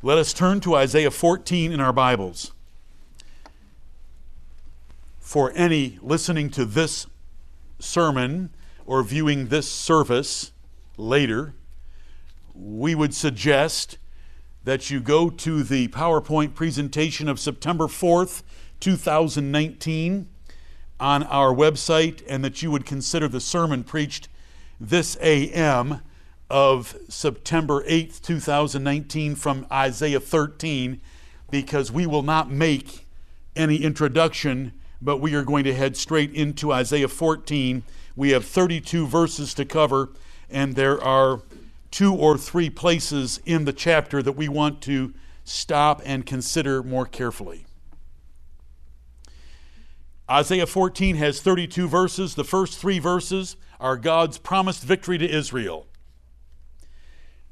Let us turn to Isaiah 14 in our Bibles. For any listening to this sermon or viewing this service later, we would suggest that you go to the PowerPoint presentation of September 4th, 2019 on our website and that you would consider the sermon preached this AM of September 8th, 2019 from Isaiah 13 because we will not make any introduction, but we are going to head straight into Isaiah 14. We have 32 verses to cover, and there are two or three places in the chapter that we want to stop and consider more carefully. Isaiah 14 has 32 verses. The first three verses are God's promised victory to Israel.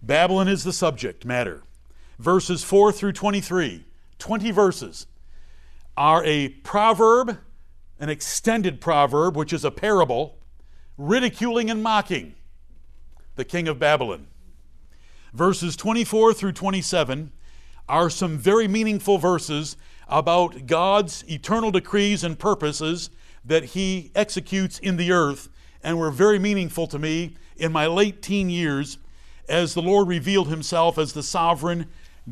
Babylon is the subject matter. Verses 4 through 23, 20 verses, are a proverb, an extended proverb, which is a parable, ridiculing and mocking the king of Babylon. Verses 24 through 27 are some very meaningful verses about God's eternal decrees and purposes that He executes in the earth, and were very meaningful to me in my late teen years as the Lord revealed Himself as the sovereign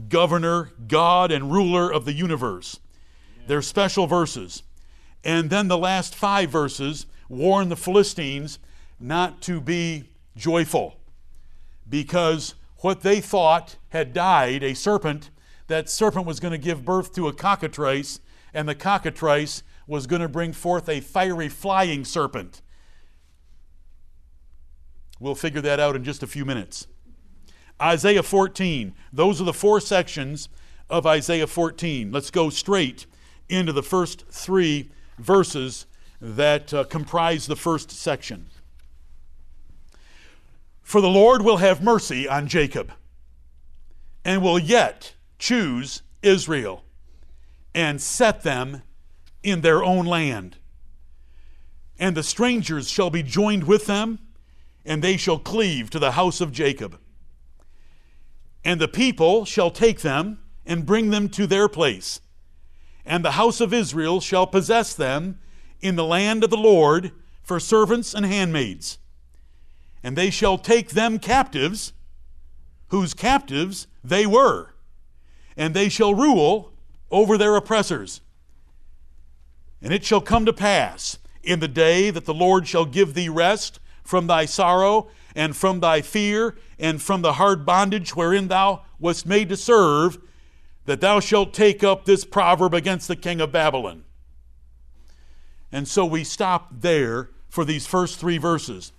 governor, God, and ruler of the universe. They're special verses. And then the last five verses warn the Philistines not to be joyful because what they thought had died, a serpent, that serpent was going to give birth to a cockatrice, and the cockatrice was going to bring forth a fiery flying serpent. We'll figure that out in just a few minutes. Isaiah 14. Those are the four sections of Isaiah 14. Let's go straight into the first three verses that uh, comprise the first section. For the Lord will have mercy on Jacob, and will yet choose Israel, and set them in their own land. And the strangers shall be joined with them, and they shall cleave to the house of Jacob. And the people shall take them and bring them to their place. And the house of Israel shall possess them in the land of the Lord for servants and handmaids and they shall take them captives, whose captives they were, and they shall rule over their oppressors. And it shall come to pass in the day that the Lord shall give thee rest from thy sorrow and from thy fear and from the hard bondage wherein thou wast made to serve, that thou shalt take up this proverb against the king of Babylon. And so we stop there for these first three verses.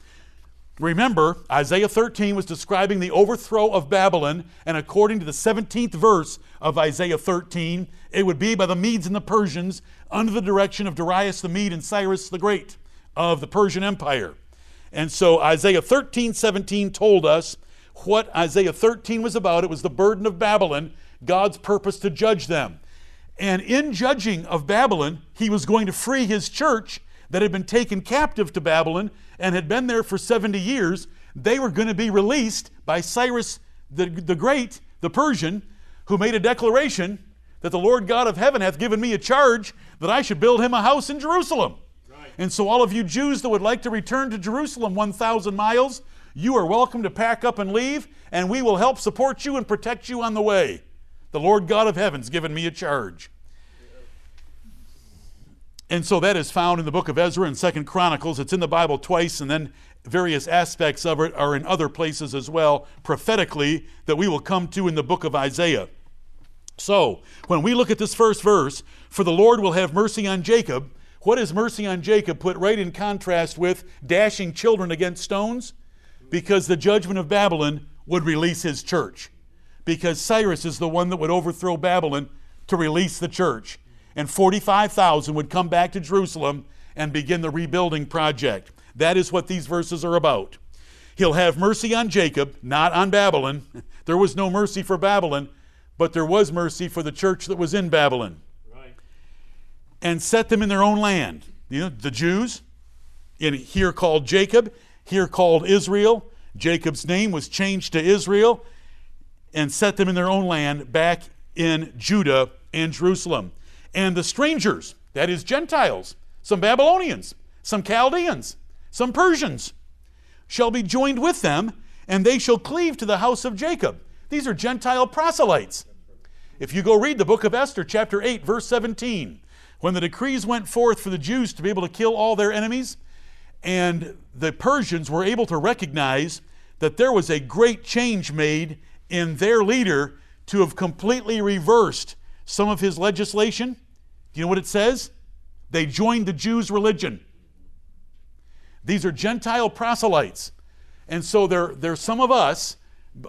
Remember, Isaiah 13 was describing the overthrow of Babylon, and according to the 17th verse of Isaiah 13, it would be by the Medes and the Persians under the direction of Darius the Mede and Cyrus the Great of the Persian Empire. And so Isaiah 13, 17 told us what Isaiah 13 was about. It was the burden of Babylon, God's purpose to judge them. And in judging of Babylon, he was going to free his church that had been taken captive to Babylon and had been there for 70 years, they were going to be released by Cyrus the, the Great, the Persian, who made a declaration that the Lord God of heaven hath given me a charge that I should build him a house in Jerusalem. And so, all of you Jews that would like to return to Jerusalem 1,000 miles, you are welcome to pack up and leave, and we will help support you and protect you on the way. The Lord God of heaven's given me a charge. And so that is found in the book of Ezra and Second Chronicles. It's in the Bible twice, and then various aspects of it are in other places as well, prophetically, that we will come to in the book of Isaiah. So, when we look at this first verse, for the Lord will have mercy on Jacob, what is mercy on Jacob put right in contrast with dashing children against stones? Because the judgment of Babylon would release his church. Because Cyrus is the one that would overthrow Babylon to release the church and 45,000 would come back to Jerusalem and begin the rebuilding project. That is what these verses are about. He'll have mercy on Jacob, not on Babylon. There was no mercy for Babylon, but there was mercy for the church that was in Babylon. And set them in their own land. You know, the Jews, in here called Jacob, here called Israel. Jacob's name was changed to Israel. and set them in their own land back in Judah and Jerusalem. And the strangers, that is Gentiles, some Babylonians, some Chaldeans, some Persians, shall be joined with them, and they shall cleave to the house of Jacob. These are Gentile proselytes. If you go read the book of Esther, chapter 8, verse 17, when the decrees went forth for the Jews to be able to kill all their enemies, and the Persians were able to recognize that there was a great change made in their leader to have completely reversed some of his legislation. Do you know what it says? They joined the Jews' religion. These are Gentile proselytes. And so there, there's some of us,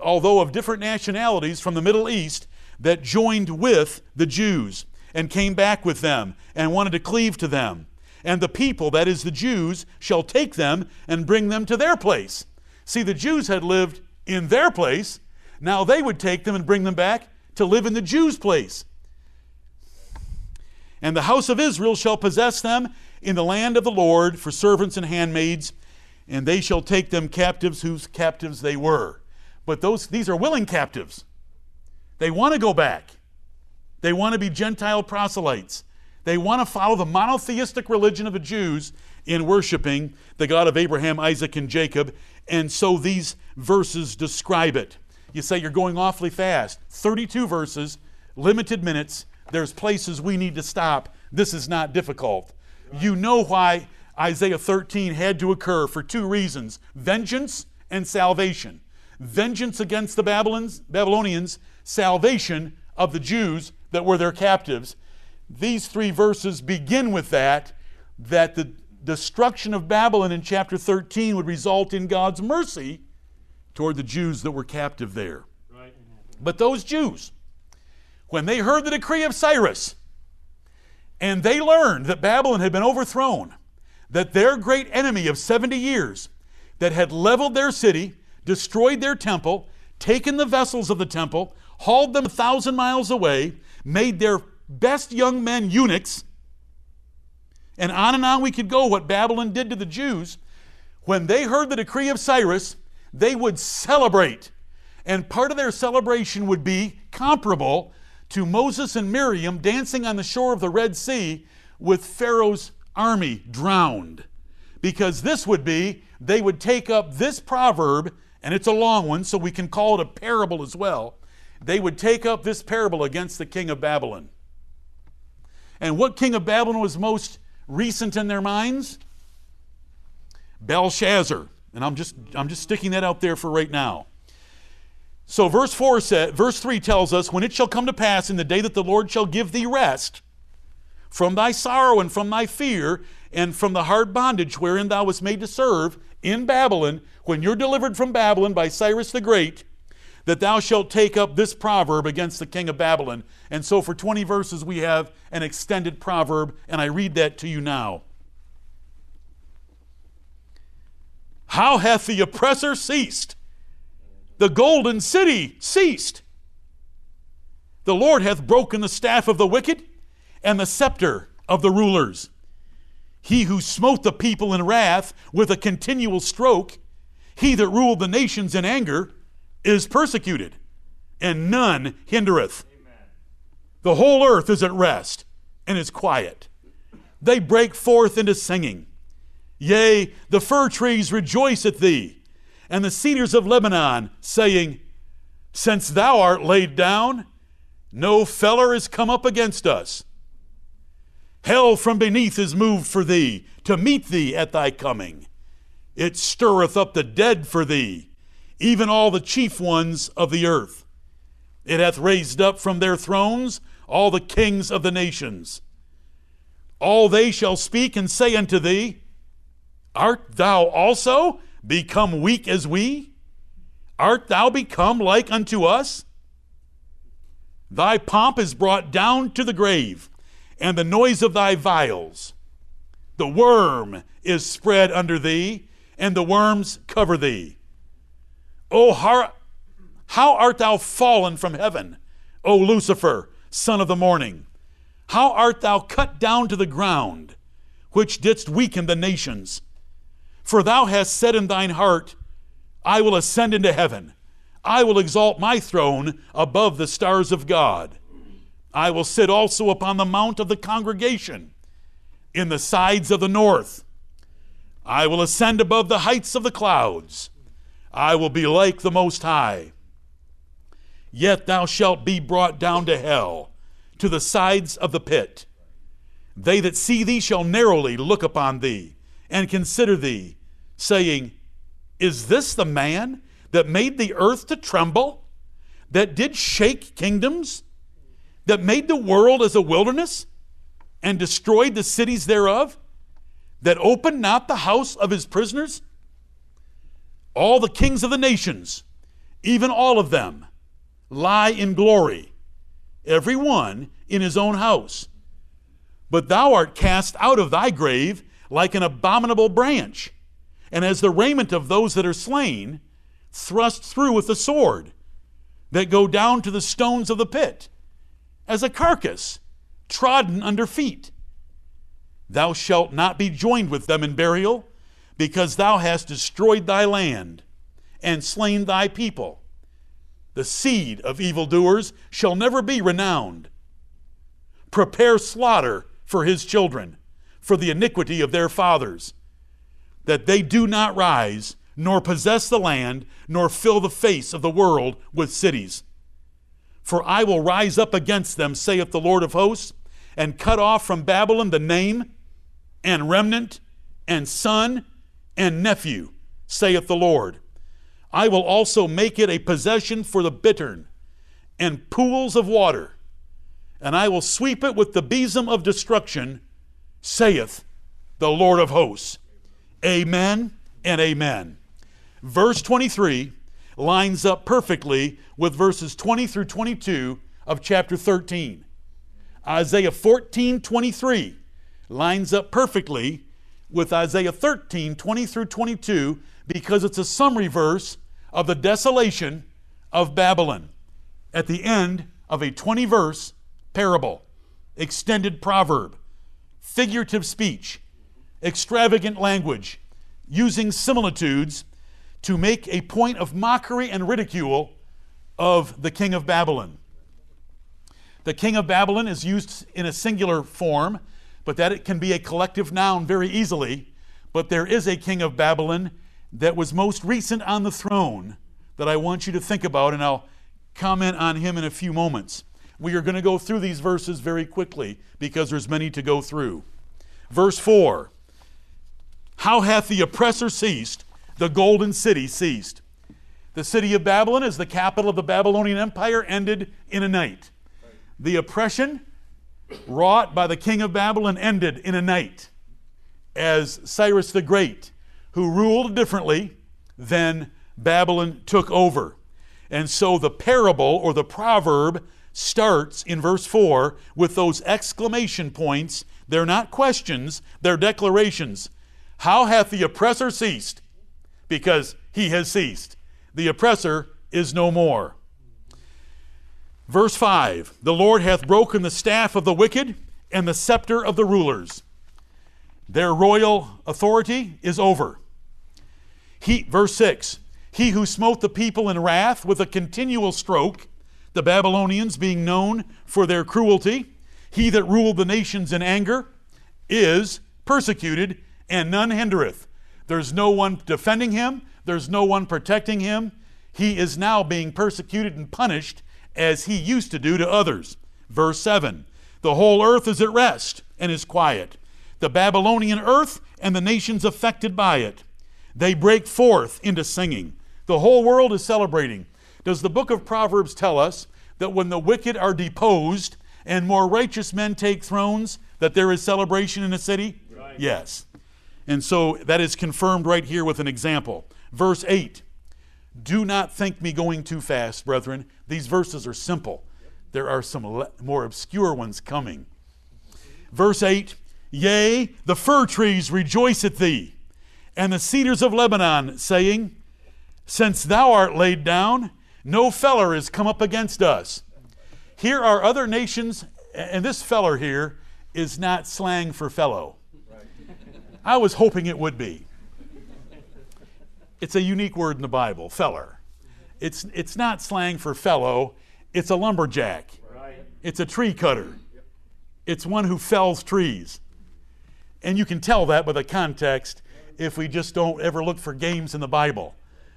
although of different nationalities from the Middle East, that joined with the Jews and came back with them and wanted to cleave to them. And the people, that is the Jews, shall take them and bring them to their place. See, the Jews had lived in their place. Now they would take them and bring them back to live in the Jews' place. And the house of Israel shall possess them in the land of the Lord for servants and handmaids, and they shall take them captives whose captives they were. But those, these are willing captives. They want to go back. They want to be Gentile proselytes. They want to follow the monotheistic religion of the Jews in worshiping the God of Abraham, Isaac, and Jacob. And so these verses describe it. You say you're going awfully fast. 32 verses, limited minutes. There's places we need to stop. This is not difficult. You know why Isaiah 13 had to occur for two reasons vengeance and salvation. Vengeance against the Babylonians, salvation of the Jews that were their captives. These three verses begin with that, that the destruction of Babylon in chapter 13 would result in God's mercy toward the Jews that were captive there. But those Jews, when they heard the decree of Cyrus, and they learned that Babylon had been overthrown, that their great enemy of 70 years, that had leveled their city, destroyed their temple, taken the vessels of the temple, hauled them a thousand miles away, made their best young men eunuchs, and on and on we could go what Babylon did to the Jews. When they heard the decree of Cyrus, they would celebrate. And part of their celebration would be comparable to Moses and Miriam dancing on the shore of the Red Sea with Pharaoh's army drowned. Because this would be, they would take up this proverb, and it's a long one, so we can call it a parable as well. They would take up this parable against the king of Babylon. And what king of Babylon was most recent in their minds? Belshazzar. And I'm just, I'm just sticking that out there for right now. So verse 4 said, verse 3 tells us, when it shall come to pass in the day that the Lord shall give thee rest from thy sorrow and from thy fear and from the hard bondage wherein thou wast made to serve in Babylon, when you're delivered from Babylon by Cyrus the Great, that thou shalt take up this proverb against the king of Babylon. And so for 20 verses we have an extended proverb, and I read that to you now. How hath the oppressor ceased? The golden city ceased. The Lord hath broken the staff of the wicked and the scepter of the rulers. He who smote the people in wrath with a continual stroke, he that ruled the nations in anger, is persecuted, and none hindereth. Amen. The whole earth is at rest and is quiet. They break forth into singing. Yea, the fir trees rejoice at thee, and the cedars of Lebanon, saying, Since thou art laid down, no feller is come up against us. Hell from beneath is moved for thee, to meet thee at thy coming. It stirreth up the dead for thee, even all the chief ones of the earth. It hath raised up from their thrones all the kings of the nations. All they shall speak and say unto thee, Art thou also become weak as we? Art thou become like unto us? Thy pomp is brought down to the grave, and the noise of thy viols. The worm is spread under thee, and the worms cover thee. O har- how art thou fallen from heaven, O Lucifer, son of the morning? How art thou cut down to the ground, which didst weaken the nations? For thou hast said in thine heart, I will ascend into heaven. I will exalt my throne above the stars of God. I will sit also upon the mount of the congregation in the sides of the north. I will ascend above the heights of the clouds. I will be like the Most High. Yet thou shalt be brought down to hell, to the sides of the pit. They that see thee shall narrowly look upon thee and consider thee, saying, Is this the man that made the earth to tremble, that did shake kingdoms, that made the world as a wilderness, and destroyed the cities thereof, that opened not the house of his prisoners? All the kings of the nations, even all of them, lie in glory, every one in his own house. But thou art cast out of thy grave like an abominable branch, and as the raiment of those that are slain, thrust through with the sword, that go down to the stones of the pit, as a carcass trodden under feet. Thou shalt not be joined with them in burial, because thou hast destroyed thy land and slain thy people. The seed of evildoers shall never be renowned. Prepare slaughter for his children, for the iniquity of their fathers, that they do not rise, nor possess the land, nor fill the face of the world with cities. For I will rise up against them, saith the Lord of hosts, and cut off from Babylon the name, and remnant, and son, and nephew, saith the Lord I will also make it a possession for the bittern and pools of water, and I will sweep it with the besom of destruction, saith the Lord of hosts. Amen and amen. Verse 23 lines up perfectly with verses 20 through 22 of chapter 13. Isaiah 14 23 lines up perfectly with Isaiah 13 20 through 22 because it's a summary verse of the desolation of Babylon at the end of a 20 verse parable, extended proverb, figurative speech, extravagant language, using similitudes to make a point of mockery and ridicule of the king of Babylon. The king of Babylon is used in a singular form, but that it can be a collective noun very easily. But there is a king of Babylon that was most recent on the throne that I want you to think about, and I'll comment on him in a few moments. We are going to go through these verses very quickly because there's many to go through. Verse 4 How hath the oppressor ceased? The golden city ceased. The city of Babylon, as the capital of the Babylonian Empire, ended in a night. The oppression wrought by the king of Babylon ended in a night as Cyrus the Great who ruled differently than Babylon took over. And so the parable or the proverb starts in verse 4 with those exclamation points. They're not questions, they're declarations. How hath the oppressor ceased? Because he has ceased. The oppressor is no more. Verse 5 The Lord hath broken the staff of the wicked and the scepter of the rulers. Their royal authority is over. He, verse 6 He who smote the people in wrath with a continual stroke, the Babylonians being known for their cruelty, he that ruled the nations in anger, is persecuted, and none hindereth. There's no one defending him, there's no one protecting him. He is now being persecuted and punished as he used to do to others. Verse 7 The whole earth is at rest and is quiet. The Babylonian earth and the nations affected by it. They break forth into singing. The whole world is celebrating. Does the book of Proverbs tell us that when the wicked are deposed and more righteous men take thrones, that there is celebration in a city? Right. Yes. And so that is confirmed right here with an example. Verse 8 Do not think me going too fast, brethren. These verses are simple. There are some more obscure ones coming. Verse 8 Yea, the fir trees rejoice at thee and the cedars of Lebanon, saying, Since thou art laid down, no feller is come up against us. Here are other nations, and this feller here is not slang for fellow. I was hoping it would be. It's a unique word in the Bible, feller. It's, it's not slang for fellow, it's a lumberjack. Right. It's a tree cutter. It's one who fells trees. And you can tell that by the context if we just don't ever look for games in the Bible.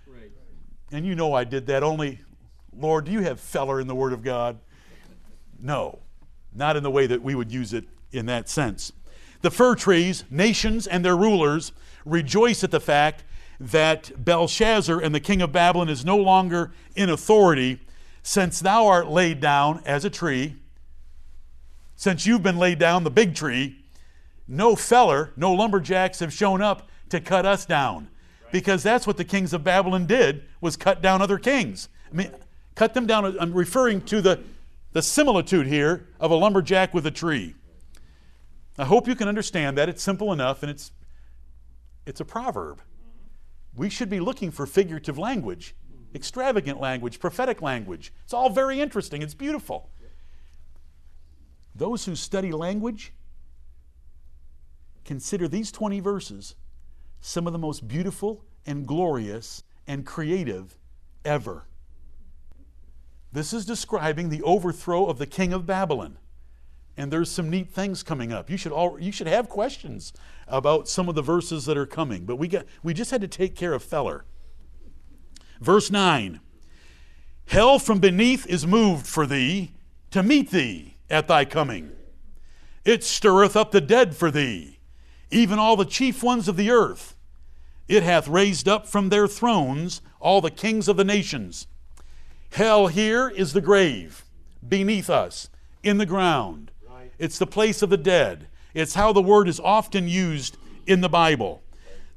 Right. And you know I did that only, Lord, do you have feller in the Word of God? No, not in the way that we would use it in that sense. The fir trees, nations, and their rulers rejoice at the fact that Belshazzar and the king of Babylon is no longer in authority, since thou art laid down as a tree, since you've been laid down, the big tree, no feller, no lumberjacks have shown up to cut us down. Because that's what the kings of Babylon did, was cut down other kings. I mean, cut them down. I'm referring to the, the similitude here of a lumberjack with a tree. I hope you can understand that. It's simple enough and it's, it's a proverb. We should be looking for figurative language, extravagant language, prophetic language. It's all very interesting, it's beautiful. Those who study language consider these 20 verses some of the most beautiful and glorious and creative ever. This is describing the overthrow of the king of Babylon. And there's some neat things coming up. You should all you should have questions about some of the verses that are coming, but we got we just had to take care of Feller. Verse 9. Hell from beneath is moved for thee to meet thee at thy coming. It stirreth up the dead for thee, even all the chief ones of the earth. It hath raised up from their thrones all the kings of the nations. Hell here is the grave beneath us, in the ground. It's the place of the dead. It's how the word is often used in the Bible.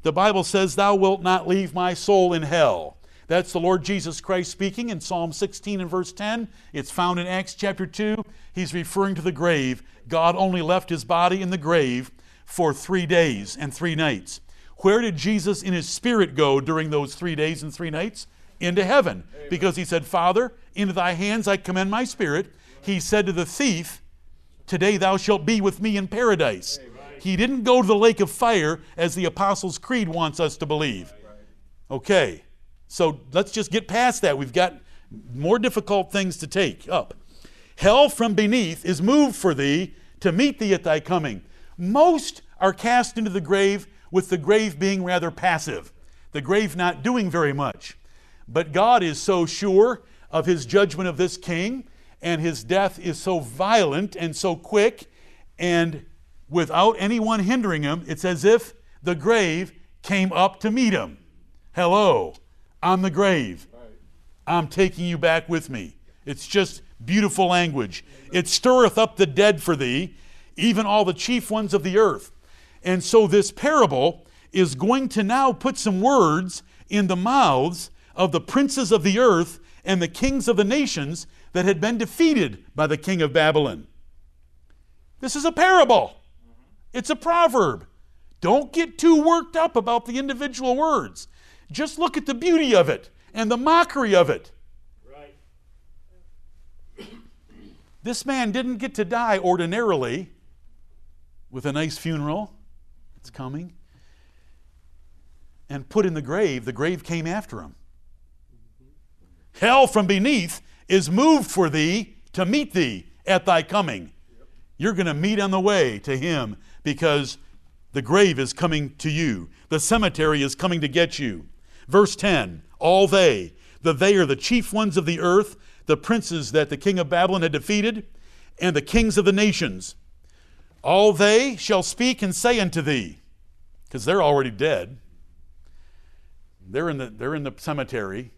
The Bible says, Thou wilt not leave my soul in hell. That's the Lord Jesus Christ speaking in Psalm 16 and verse 10. It's found in Acts chapter 2. He's referring to the grave. God only left his body in the grave for three days and three nights. Where did Jesus in his spirit go during those three days and three nights? Into heaven. Because he said, Father, into thy hands I commend my spirit. He said to the thief, Today thou shalt be with me in paradise. He didn't go to the lake of fire as the Apostles' Creed wants us to believe. Okay, so let's just get past that. We've got more difficult things to take up. Hell from beneath is moved for thee to meet thee at thy coming. Most are cast into the grave with the grave being rather passive, the grave not doing very much. But God is so sure of his judgment of this king, and his death is so violent and so quick, and without anyone hindering him, it's as if the grave came up to meet him. Hello, I'm the grave. I'm taking you back with me. It's just beautiful language. It stirreth up the dead for thee, even all the chief ones of the earth. And so this parable is going to now put some words in the mouths of the princes of the earth and the kings of the nations that had been defeated by the king of Babylon. This is a parable, it's a proverb. Don't get too worked up about the individual words. Just look at the beauty of it and the mockery of it. Right. This man didn't get to die ordinarily with a nice funeral. It's coming. And put in the grave. The grave came after him. Hell from beneath is moved for thee to meet thee at thy coming. You're going to meet on the way to him because the grave is coming to you. The cemetery is coming to get you. Verse 10 All they, the they are the chief ones of the earth, the princes that the king of Babylon had defeated, and the kings of the nations. All they shall speak and say unto thee, because they're already dead. They're in, the, they're in the cemetery.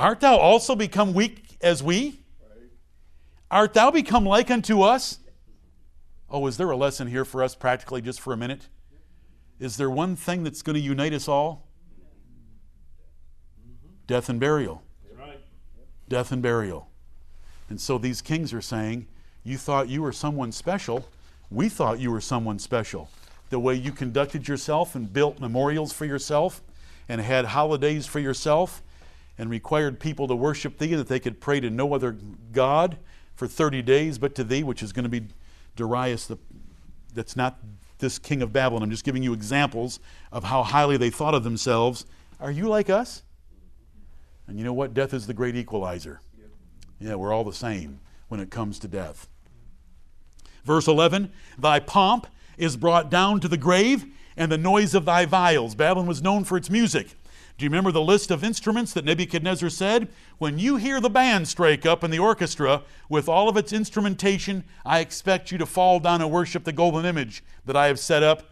Art thou also become weak as we? Art thou become like unto us? Oh, is there a lesson here for us practically just for a minute? Is there one thing that's going to unite us all? Death and burial. Death and burial. And so these kings are saying, You thought you were someone special. We thought you were someone special. The way you conducted yourself and built memorials for yourself and had holidays for yourself and required people to worship thee that they could pray to no other God for 30 days but to thee, which is going to be Darius, the, that's not this king of Babylon. I'm just giving you examples of how highly they thought of themselves. Are you like us? And you know what? Death is the great equalizer. Yeah, we're all the same when it comes to death. Verse 11 Thy pomp is brought down to the grave, and the noise of thy viols. Babylon was known for its music. Do you remember the list of instruments that Nebuchadnezzar said? When you hear the band strike up in the orchestra with all of its instrumentation, I expect you to fall down and worship the golden image that I have set up,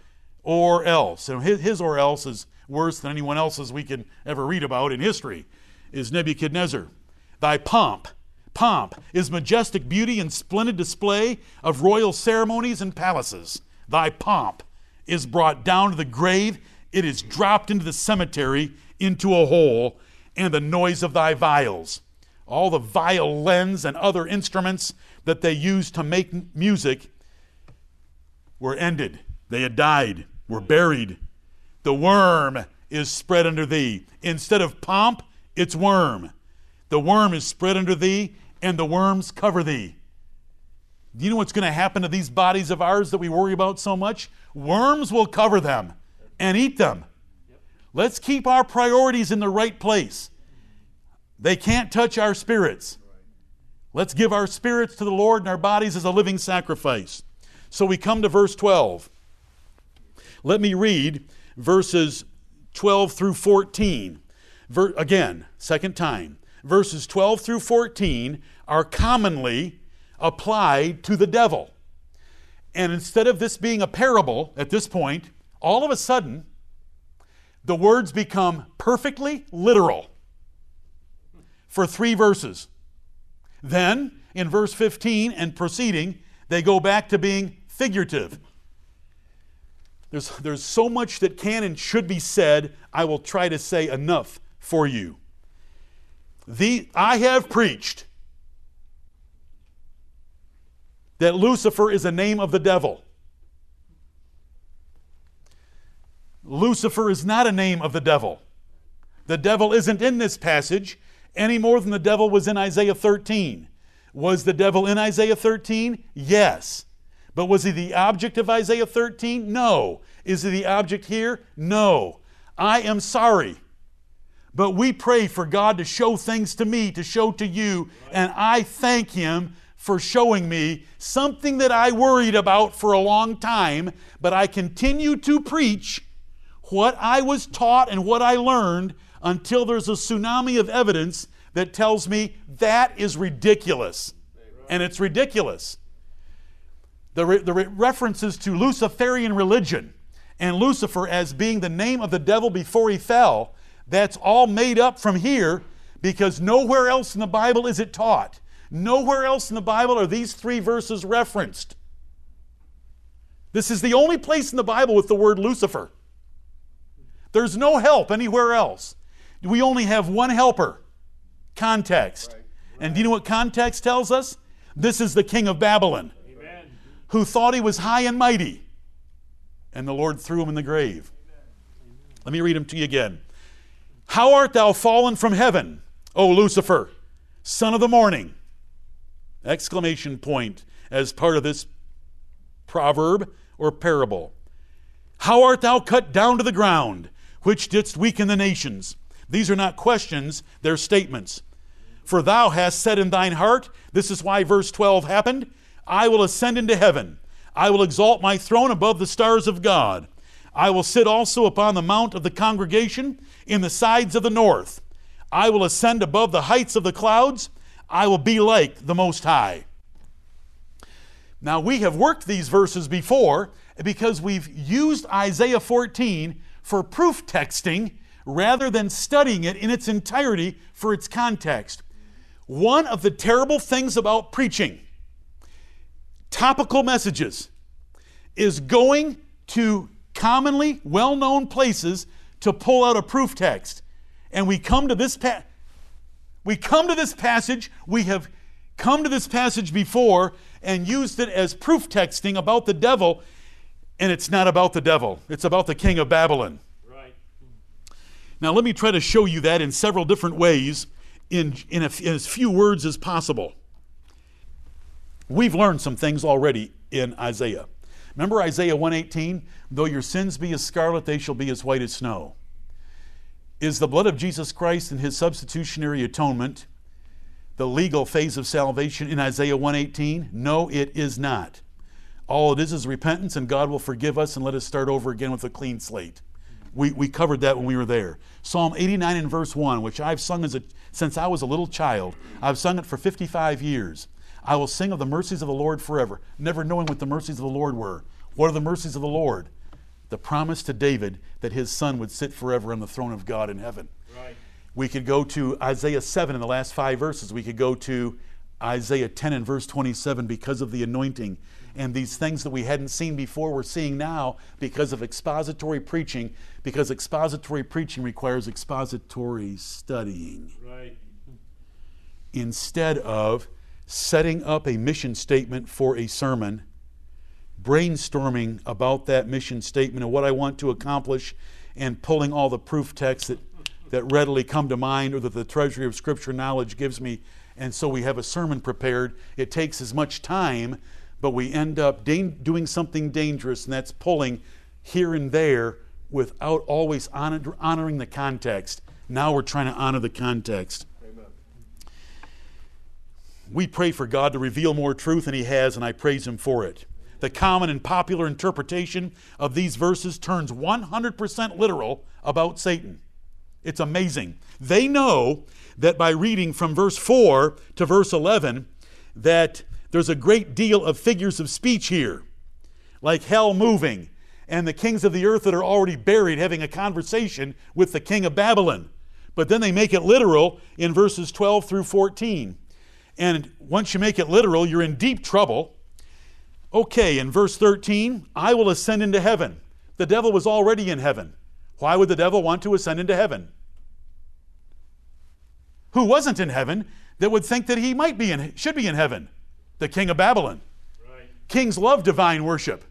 or else. And his, his or else is worse than anyone else's we can ever read about in history, is Nebuchadnezzar. Thy pomp, pomp, is majestic beauty and splendid display of royal ceremonies and palaces. Thy pomp is brought down to the grave, it is dropped into the cemetery into a hole, and the noise of thy viols. All the violins and other instruments that they used to make music were ended. They had died, were buried. The worm is spread under thee. Instead of pomp, it's worm. The worm is spread under thee, and the worms cover thee. Do you know what's going to happen to these bodies of ours that we worry about so much? Worms will cover them and eat them. Let's keep our priorities in the right place. They can't touch our spirits. Let's give our spirits to the Lord and our bodies as a living sacrifice. So we come to verse 12. Let me read verses 12 through 14. Ver- again, second time. Verses 12 through 14 are commonly applied to the devil. And instead of this being a parable at this point, all of a sudden, the words become perfectly literal for three verses. Then, in verse 15 and proceeding, they go back to being figurative. There's, there's so much that can and should be said. I will try to say enough for you. The, I have preached that Lucifer is a name of the devil. Lucifer is not a name of the devil. The devil isn't in this passage any more than the devil was in Isaiah 13. Was the devil in Isaiah 13? Yes. But was he the object of Isaiah 13? No. Is he the object here? No. I am sorry. But we pray for God to show things to me, to show to you, and I thank Him for showing me something that I worried about for a long time, but I continue to preach what I was taught and what I learned until there's a tsunami of evidence that tells me that is ridiculous. And it's ridiculous. The, re- the re- references to Luciferian religion and Lucifer as being the name of the devil before he fell, that's all made up from here because nowhere else in the Bible is it taught. Nowhere else in the Bible are these three verses referenced. This is the only place in the Bible with the word Lucifer. There's no help anywhere else. We only have one helper context. Right. Right. And do you know what context tells us? This is the king of Babylon Amen. who thought he was high and mighty, and the Lord threw him in the grave. Amen. Let me read him to you again. How art thou fallen from heaven, O Lucifer, son of the morning? Exclamation point as part of this proverb or parable. How art thou cut down to the ground? Which didst weaken the nations. These are not questions, they're statements. For thou hast said in thine heart, this is why verse 12 happened I will ascend into heaven. I will exalt my throne above the stars of God. I will sit also upon the mount of the congregation in the sides of the north. I will ascend above the heights of the clouds. I will be like the Most High. Now, we have worked these verses before because we've used Isaiah 14 for proof texting rather than studying it in its entirety for its context. One of the terrible things about preaching, topical messages, is going to commonly well known places to pull out a proof text. And we come to this pa- we come to this passage, we have come to this passage before and used it as proof texting about the devil and it's not about the devil, it's about the king of Babylon. Right. Now, let me try to show you that in several different ways in, in, a, in as few words as possible. We've learned some things already in Isaiah. Remember Isaiah 118? Though your sins be as scarlet, they shall be as white as snow. Is the blood of Jesus Christ and his substitutionary atonement the legal phase of salvation in Isaiah 118? No, it is not. All this is repentance, and God will forgive us and let us start over again with a clean slate. We, we covered that when we were there. Psalm 89 and verse 1, which I've sung as a, since I was a little child. I've sung it for 55 years. I will sing of the mercies of the Lord forever, never knowing what the mercies of the Lord were. What are the mercies of the Lord? The promise to David that his son would sit forever on the throne of God in heaven. Right. We could go to Isaiah 7 in the last five verses. We could go to Isaiah 10 and verse 27 because of the anointing. And these things that we hadn't seen before, we're seeing now because of expository preaching, because expository preaching requires expository studying. Right. Instead of setting up a mission statement for a sermon, brainstorming about that mission statement and what I want to accomplish, and pulling all the proof texts that, that readily come to mind or that the treasury of Scripture knowledge gives me and so we have a sermon prepared. It takes as much time, but we end up doing something dangerous, and that's pulling here and there without always honor- honoring the context. Now we're trying to honor the context. Amen. We pray for God to reveal more truth, and He has, and I praise Him for it. The common and popular interpretation of these verses turns 100% literal about Satan. It's amazing. They know that by reading from verse 4 to verse 11 that there's a great deal of figures of speech here, like hell moving and the kings of the earth that are already buried having a conversation with the king of Babylon. But then they make it literal in verses 12 through 14. And once you make it literal, you're in deep trouble. Okay, in verse 13, I will ascend into heaven. The devil was already in heaven. Why would the devil want to ascend into heaven? who wasn't in heaven that would think that he might be in should be in heaven the king of babylon. Right. kings love divine worship.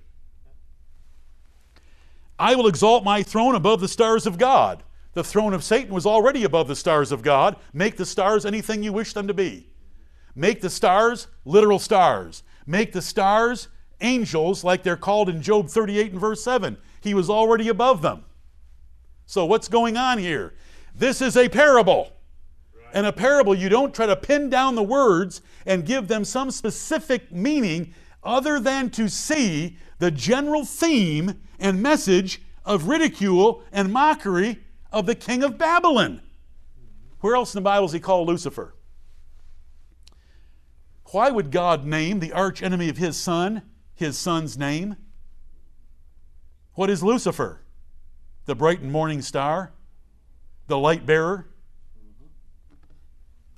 I will exalt my throne above the stars of god. The throne of satan was already above the stars of god. Make the stars anything you wish them to be. Make the stars literal stars. Make the stars angels like they're called in job 38 and verse 7 he was already above them. So what's going on here? This is a parable in a parable, you don't try to pin down the words and give them some specific meaning other than to see the general theme and message of ridicule and mockery of the king of Babylon. Where else in the Bible is he called Lucifer? Why would God name the arch enemy of his son his son's name? What is Lucifer? The bright and morning star? The light bearer?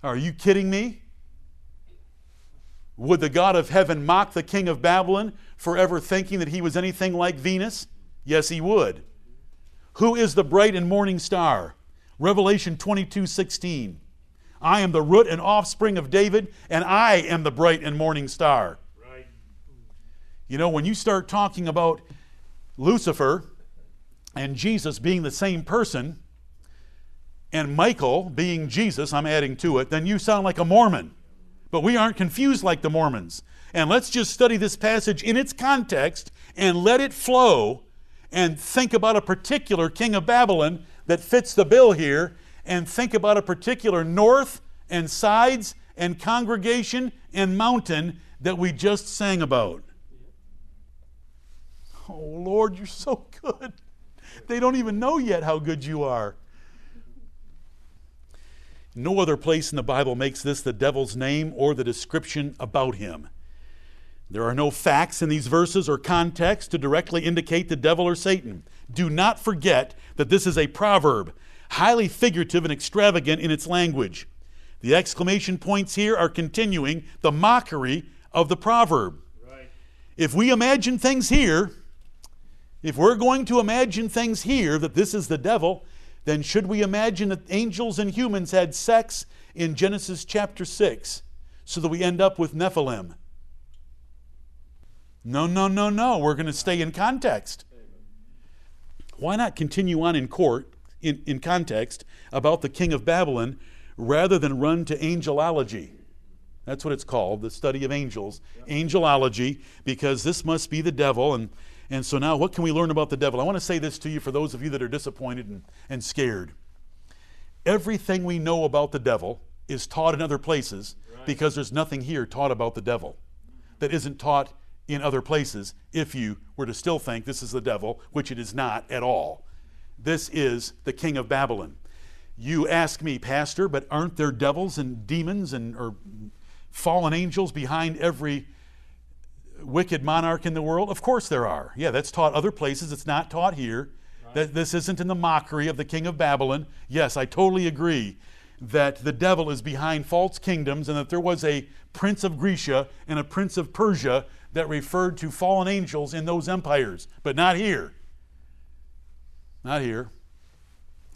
Are you kidding me? Would the God of heaven mock the king of Babylon forever thinking that he was anything like Venus? Yes, he would. Who is the bright and morning star? Revelation 22 16. I am the root and offspring of David, and I am the bright and morning star. Right. You know, when you start talking about Lucifer and Jesus being the same person, and Michael being Jesus, I'm adding to it, then you sound like a Mormon. But we aren't confused like the Mormons. And let's just study this passage in its context and let it flow and think about a particular king of Babylon that fits the bill here and think about a particular north and sides and congregation and mountain that we just sang about. Oh, Lord, you're so good. They don't even know yet how good you are. No other place in the Bible makes this the devil's name or the description about him. There are no facts in these verses or context to directly indicate the devil or Satan. Do not forget that this is a proverb, highly figurative and extravagant in its language. The exclamation points here are continuing the mockery of the proverb. Right. If we imagine things here, if we're going to imagine things here that this is the devil, then should we imagine that angels and humans had sex in Genesis chapter 6 so that we end up with Nephilim? No, no, no, no. We're going to stay in context. Why not continue on in court, in, in context, about the king of Babylon rather than run to angelology? That's what it's called, the study of angels. Angelology, because this must be the devil, and and so now, what can we learn about the devil? I want to say this to you for those of you that are disappointed and, and scared. everything we know about the devil is taught in other places because there's nothing here taught about the devil that isn't taught in other places if you were to still think this is the devil, which it is not at all. This is the king of Babylon. You ask me, Pastor, but aren't there devils and demons and or fallen angels behind every wicked monarch in the world? Of course there are. Yeah, that's taught other places. It's not taught here. That this isn't in the mockery of the king of Babylon. Yes, I totally agree that the devil is behind false kingdoms and that there was a prince of Grecia and a prince of Persia that referred to fallen angels in those empires, but not here. Not here.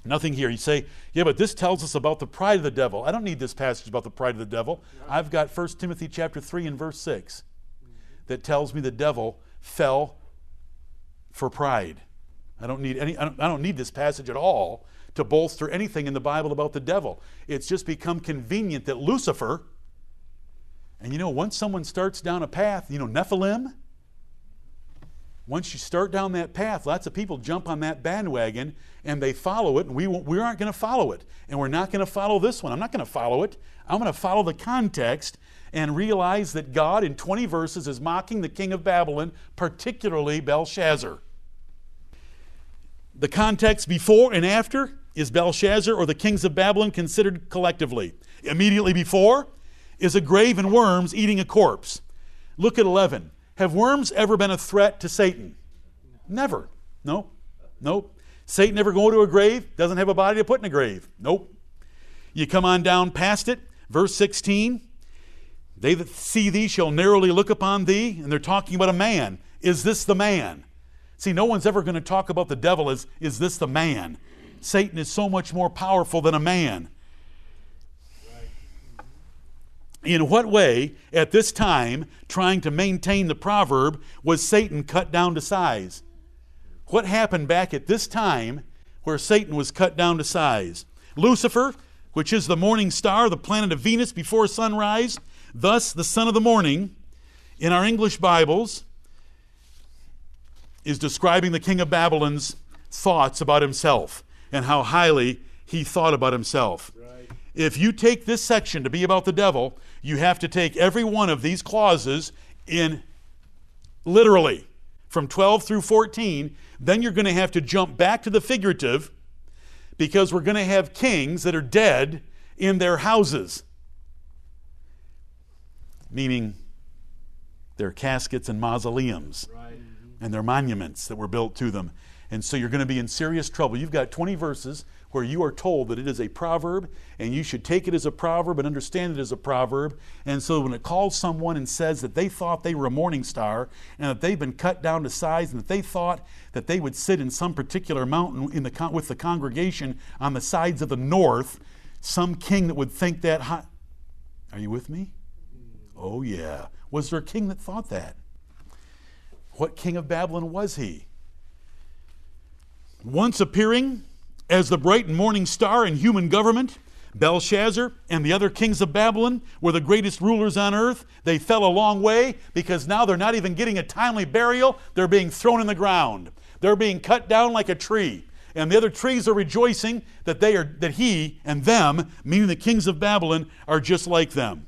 Nothing here. You say, yeah, but this tells us about the pride of the devil. I don't need this passage about the pride of the devil. I've got 1 Timothy chapter 3 and verse 6 that tells me the devil fell for pride. I don't need any I don't, I don't need this passage at all to bolster anything in the Bible about the devil. It's just become convenient that Lucifer and you know, once someone starts down a path, you know, Nephilim, once you start down that path, lots of people jump on that bandwagon and they follow it, and we, we aren't going to follow it. And we're not going to follow this one. I'm not going to follow it. I'm going to follow the context and realize that God, in 20 verses, is mocking the king of Babylon, particularly Belshazzar. The context before and after is Belshazzar or the kings of Babylon considered collectively. Immediately before is a grave and worms eating a corpse. Look at 11. Have worms ever been a threat to Satan? Never. No. Nope. Satan ever go to a grave? Doesn't have a body to put in a grave. Nope. You come on down past it, verse 16. They that see thee shall narrowly look upon thee, and they're talking about a man. Is this the man? See, no one's ever going to talk about the devil as, is this the man? Satan is so much more powerful than a man. In what way, at this time, trying to maintain the proverb, was Satan cut down to size? What happened back at this time where Satan was cut down to size? Lucifer, which is the morning star, the planet of Venus before sunrise, thus the son of the morning, in our English Bibles, is describing the king of Babylon's thoughts about himself and how highly he thought about himself. Right. If you take this section to be about the devil, you have to take every one of these clauses in literally from 12 through 14. Then you're going to have to jump back to the figurative because we're going to have kings that are dead in their houses, meaning their caskets and mausoleums right. and their monuments that were built to them. And so you're going to be in serious trouble. You've got 20 verses where you are told that it is a proverb and you should take it as a proverb and understand it as a proverb. And so when it calls someone and says that they thought they were a morning star and that they've been cut down to size and that they thought that they would sit in some particular mountain in the, with the congregation on the sides of the north, some king that would think that. Are you with me? Oh, yeah. Was there a king that thought that? What king of Babylon was he? Once appearing as the bright and morning star in human government, Belshazzar and the other kings of Babylon were the greatest rulers on earth. They fell a long way because now they're not even getting a timely burial. They're being thrown in the ground. They're being cut down like a tree. And the other trees are rejoicing that they are that he and them, meaning the kings of Babylon, are just like them.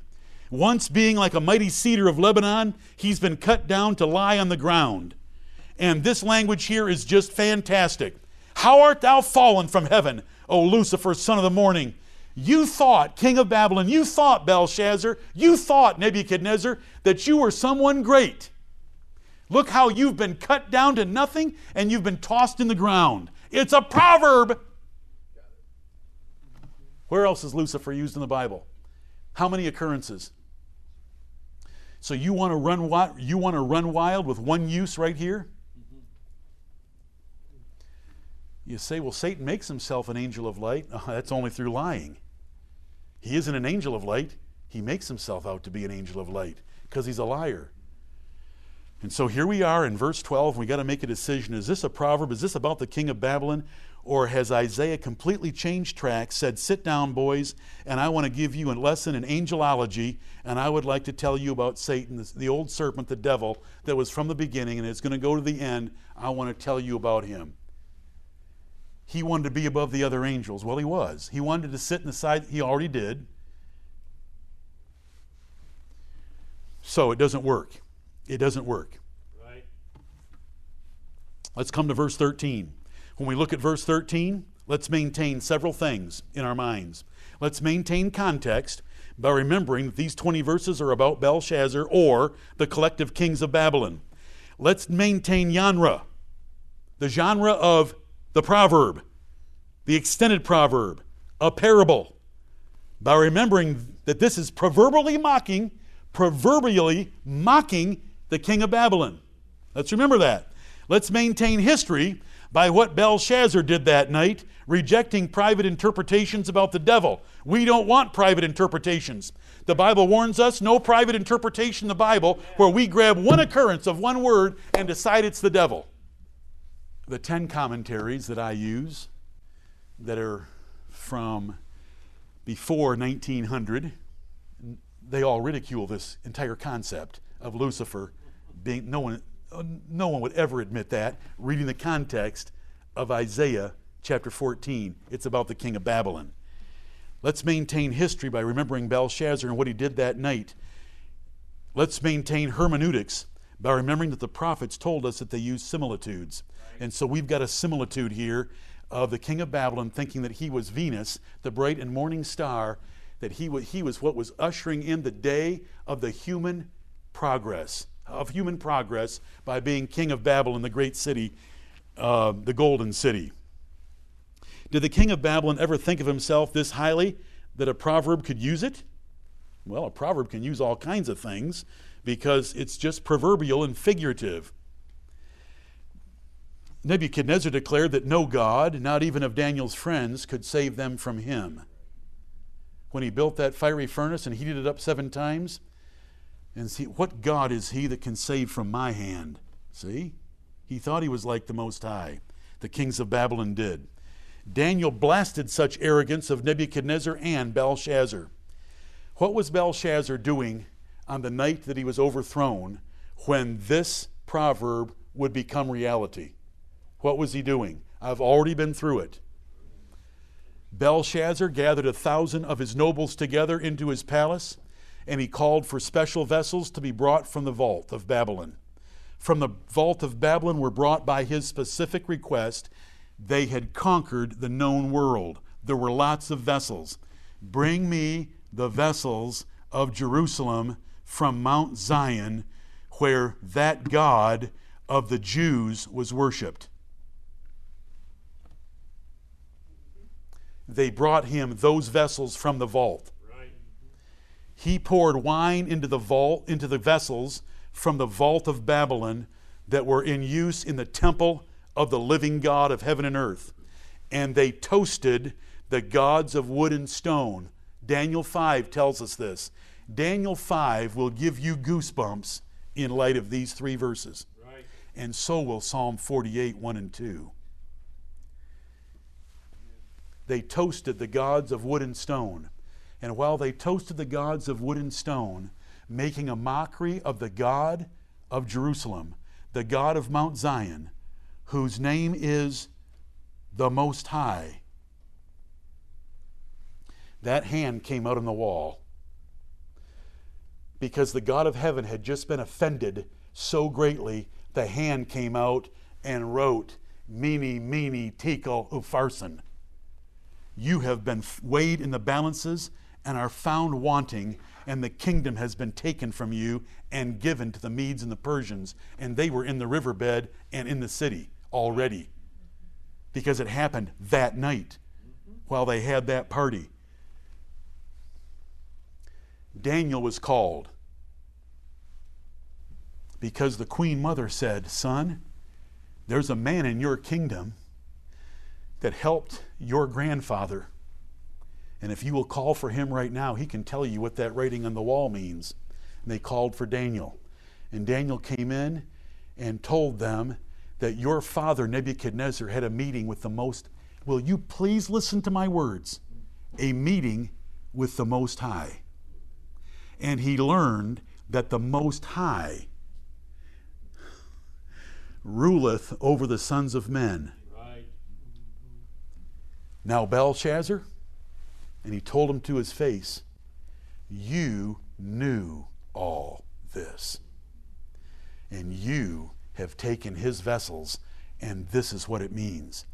Once being like a mighty cedar of Lebanon, he's been cut down to lie on the ground. And this language here is just fantastic. How art thou fallen from heaven, O Lucifer, son of the morning? You thought, king of Babylon, you thought, Belshazzar, you thought, Nebuchadnezzar, that you were someone great. Look how you've been cut down to nothing and you've been tossed in the ground. It's a proverb. Where else is Lucifer used in the Bible? How many occurrences? So you want to run you want to run wild with one use right here? You say, well, Satan makes himself an angel of light. Oh, that's only through lying. He isn't an angel of light. He makes himself out to be an angel of light because he's a liar. And so here we are in verse 12. We got to make a decision. Is this a proverb? Is this about the king of Babylon? Or has Isaiah completely changed track, said, Sit down, boys, and I want to give you a lesson in angelology, and I would like to tell you about Satan, the old serpent, the devil, that was from the beginning and is going to go to the end. I want to tell you about him. he wanted to be above the other angels. Well, he was. He wanted to sit in the side, he already did. So it doesn't work. It doesn't work. Right. Let's come to verse 13. When we look at verse 13, let's maintain several things in our minds. Let's maintain context by remembering that these 20 verses are about Belshazzar or the collective kings of Babylon. Let's maintain genre, the genre of the proverb, the extended proverb, a parable, by remembering that this is proverbially mocking, proverbially mocking the king of Babylon. Let's remember that. Let's maintain history by what Belshazzar did that night, rejecting private interpretations about the devil. We don't want private interpretations. The Bible warns us no private interpretation in the Bible where we grab one occurrence of one word and decide it's the devil. The 10 commentaries that I use that are from before 1900, they all ridicule this entire concept of Lucifer being no one uh, no one would ever admit that reading the context of Isaiah chapter 14 it's about the king of Babylon. Let's maintain history by remembering Belshazzar and what he did that night. Let's maintain hermeneutics by remembering that the prophets told us that they used similitudes. And so we've got a similitude here of the king of Babylon thinking that he was Venus the bright and morning star that he was, he was what was ushering in the day of the human progress of human progress by being king of Babylon, the great city, uh, the golden city. Did the king of Babylon ever think of himself this highly that a proverb could use it? Well, a proverb can use all kinds of things because it's just proverbial and figurative. Nebuchadnezzar declared that no God, not even of Daniel's friends, could save them from him. When he built that fiery furnace and heated it up seven times, and see, what God is he that can save from my hand? See? He thought he was like the Most High. The kings of Babylon did. Daniel blasted such arrogance of Nebuchadnezzar and Belshazzar. What was Belshazzar doing on the night that he was overthrown when this proverb would become reality? What was he doing? I've already been through it. Belshazzar gathered a thousand of his nobles together into his palace and he called for special vessels to be brought from the vault of Babylon. From the vault of Babylon were brought by his specific request. They had conquered the known world. There were lots of vessels. Bring me the vessels of Jerusalem from Mount Zion, where that God of the Jews was worshiped. They brought him those vessels from the vault. He poured wine into the vault, into the vessels from the vault of Babylon that were in use in the temple of the living God of heaven and earth. And they toasted the gods of wood and stone. Daniel 5 tells us this. Daniel 5 will give you goosebumps in light of these three verses. Right. And so will Psalm 48, 1 and 2. They toasted the gods of wood and stone. And while they toasted the gods of wood and stone, making a mockery of the God of Jerusalem, the God of Mount Zion, whose name is the Most High, that hand came out on the wall because the God of heaven had just been offended so greatly, the hand came out and wrote, Mene, mene, tekel, upharsin. You have been weighed in the balances and are found wanting, and the kingdom has been taken from you and given to the Medes and the Persians. And they were in the riverbed and in the city already because it happened that night while they had that party. Daniel was called because the queen mother said, Son, there's a man in your kingdom that helped your grandfather and if you will call for him right now, he can tell you what that writing on the wall means. And they called for Daniel. And Daniel came in and told them that your father, Nebuchadnezzar, had a meeting with the Most. Will you please listen to my words? A meeting with the Most High. And he learned that the Most High ruleth over the sons of men Now, Belshazzar, and he told him to his face, You knew all this. And you have taken his vessels, and this is what it means.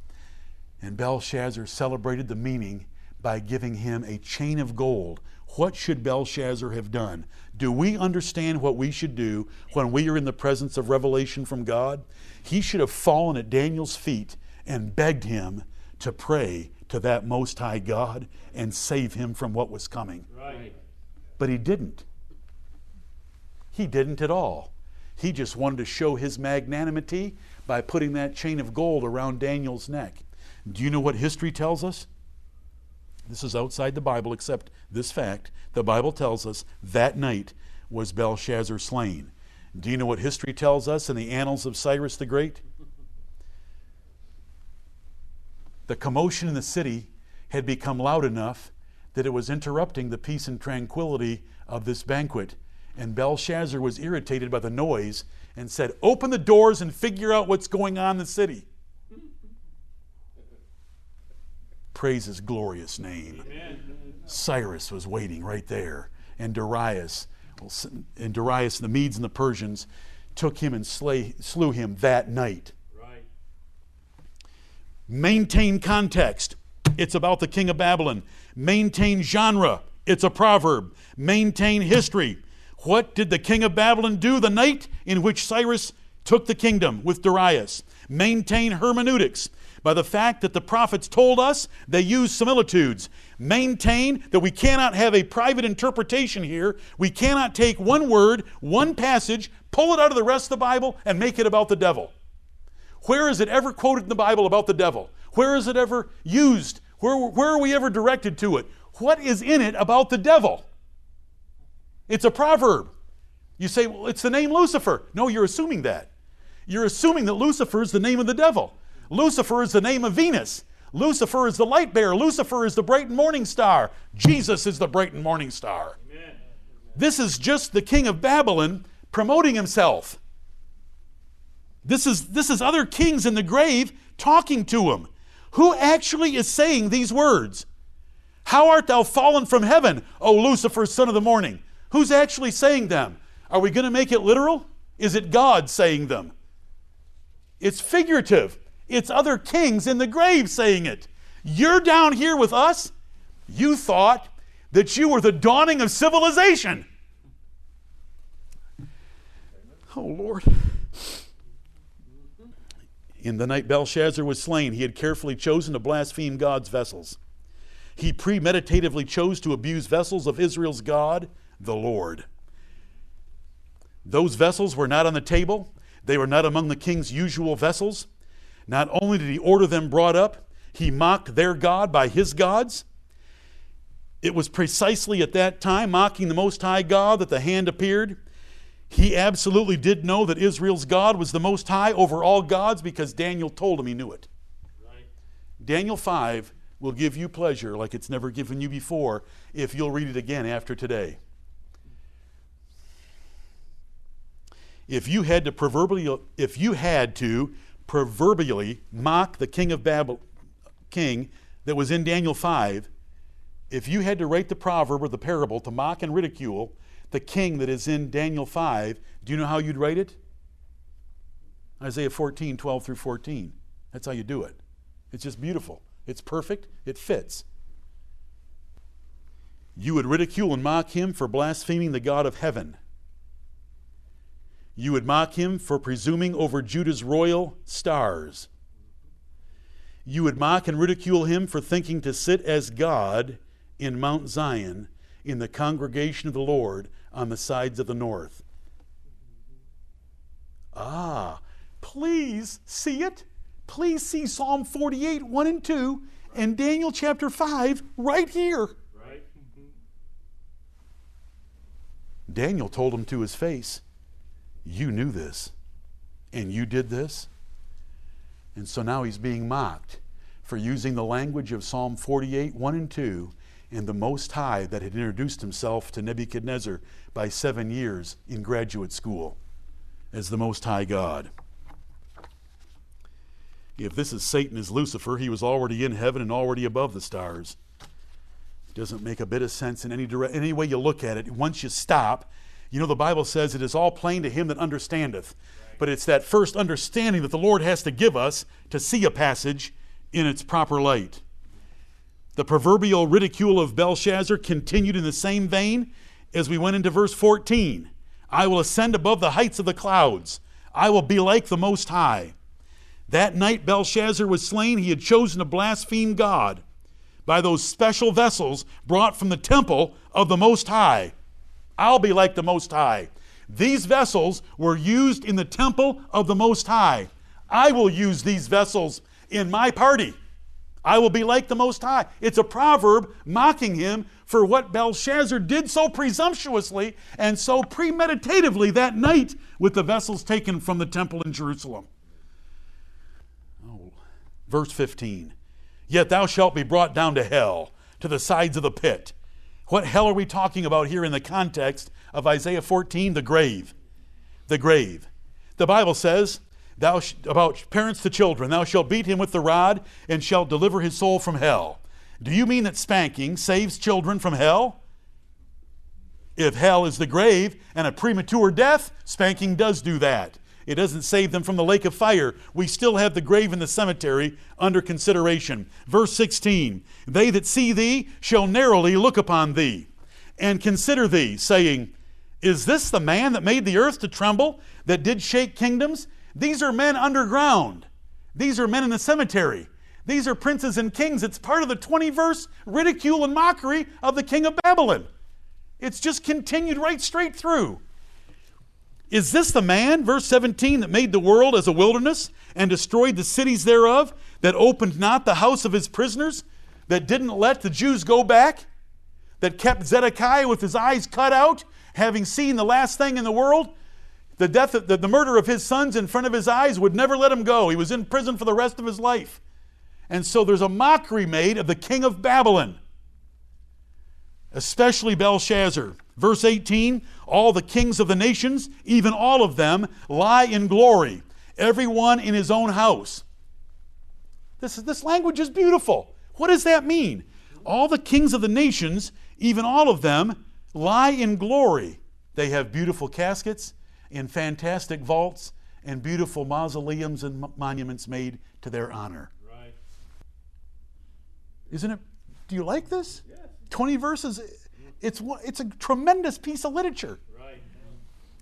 And Belshazzar celebrated the meaning by giving him a chain of gold. What should Belshazzar have done? Do we understand what we should do when we are in the presence of revelation from God? He should have fallen at Daniel's feet and begged him to pray to that Most High God and save him from what was coming. Right. But he didn't. He didn't at all. He just wanted to show his magnanimity by putting that chain of gold around Daniel's neck. Do you know what history tells us? This is outside the Bible, except this fact. The Bible tells us that night was Belshazzar slain. Do you know what history tells us in the annals of Cyrus the Great? The commotion in the city had become loud enough that it was interrupting the peace and tranquility of this banquet. And Belshazzar was irritated by the noise and said, Open the doors and figure out what's going on in the city. Praise his glorious name. Amen. Cyrus was waiting right there, and Darius, and Darius, the Medes and the Persians, took him and slay, slew him that night. Maintain context. It's about the king of Babylon. Maintain genre. It's a proverb. Maintain history. What did the king of Babylon do the night in which Cyrus took the kingdom with Darius? Maintain hermeneutics by the fact that the prophets told us they use similitudes. Maintain that we cannot have a private interpretation here. We cannot take one word, one passage, pull it out of the rest of the Bible, and make it about the devil. Where is it ever quoted in the Bible about the devil? Where is it ever used? Where, where are we ever directed to it? What is in it about the devil? It's a proverb. You say, well, it's the name Lucifer. No, you're assuming that. You're assuming that Lucifer is the name of the devil. Lucifer is the name of Venus. Lucifer is the light bearer. Lucifer is the bright and morning star. Jesus is the bright and morning star. Amen. This is just the king of Babylon promoting himself. This is, this is other kings in the grave talking to him. Who actually is saying these words? How art thou fallen from heaven, O Lucifer, son of the morning? Who's actually saying them? Are we going to make it literal? Is it God saying them? It's figurative. It's other kings in the grave saying it. You're down here with us. You thought that you were the dawning of civilization. Oh, Lord. In the night Belshazzar was slain, he had carefully chosen to blaspheme God's vessels. He premeditatively chose to abuse vessels of Israel's God, the Lord. Those vessels were not on the table, they were not among the king's usual vessels. Not only did he order them brought up, he mocked their God by his gods. It was precisely at that time, mocking the Most High God, that the hand appeared. He absolutely did know that Israel's God was the Most High over all gods because Daniel told him he knew it. Right. Daniel 5 will give you pleasure like it's never given you before if you'll read it again after today. If you had to proverbially, if you had to proverbially mock the king of Babylon, king that was in Daniel 5, if you had to write the proverb or the parable to mock and ridicule the king that is in Daniel 5, do you know how you'd write it? Isaiah 14, 12 through 14. That's how you do it. It's just beautiful. It's perfect. It fits. You would ridicule and mock him for blaspheming the God of heaven you would mock him for presuming over Judah's royal stars. You would mock and ridicule him for thinking to sit as God in Mount Zion in the congregation of the Lord on the sides of the north. Ah, please see it. Please see Psalm 48, 1 and 2, and Daniel chapter 5 right here. Right. Daniel told him to his face you knew this, and you did this. And so now he's being mocked for using the language of Psalm 48, 1 and 2, and the Most High that had introduced himself to Nebuchadnezzar by seven years in graduate school as the Most High God. If this is Satan as Lucifer, he was already in heaven and already above the stars. It doesn't make a bit of sense in any, dire- any way you look at it. Once you stop, you know, the Bible says it is all plain to him that understandeth. But it's that first understanding that the Lord has to give us to see a passage in its proper light. The proverbial ridicule of Belshazzar continued in the same vein as we went into verse 14. I will ascend above the heights of the clouds. I will be like the Most High. That night Belshazzar was slain, he had chosen to blaspheme God by those special vessels brought from the temple of the Most High. I'll be like the Most High. These vessels were used in the temple of the Most High. I will use these vessels in my party. I will be like the Most High. It's a proverb mocking him for what Belshazzar did so presumptuously and so premeditatively that night with the vessels taken from the temple in Jerusalem. Oh, verse 15. Yet thou shalt be brought down to hell, to the sides of the pit. What hell are we talking about here in the context of Isaiah 14? The grave. The grave. The Bible says, thou sh- about parents to children, thou shalt beat him with the rod and shalt deliver his soul from hell. Do you mean that spanking saves children from hell? If hell is the grave and a premature death, spanking does do that. It doesn't save them from the lake of fire. We still have the grave in the cemetery under consideration. Verse 16 They that see thee shall narrowly look upon thee and consider thee, saying, Is this the man that made the earth to tremble, that did shake kingdoms? These are men underground. These are men in the cemetery. These are princes and kings. It's part of the 20 verse ridicule and mockery of the king of Babylon. It's just continued right straight through. Is this the man, verse 17, that made the world as a wilderness and destroyed the cities thereof, that opened not the house of his prisoners, that didn't let the Jews go back, that kept Zedekiah with his eyes cut out, having seen the last thing in the world? The death, the, the murder of his sons in front of his eyes would never let him go. He was in prison for the rest of his life. And so there's a mockery made of the king of Babylon, especially Belshazzar. Verse 18 All the kings of the nations, even all of them, lie in glory, everyone in his own house. This, this language is beautiful. What does that mean? All the kings of the nations, even all of them, lie in glory. They have beautiful caskets in fantastic vaults and beautiful mausoleums and monuments made to their honor. Right. Isn't it? Do you like this? 20 verses. It's, it's a tremendous piece of literature. Right.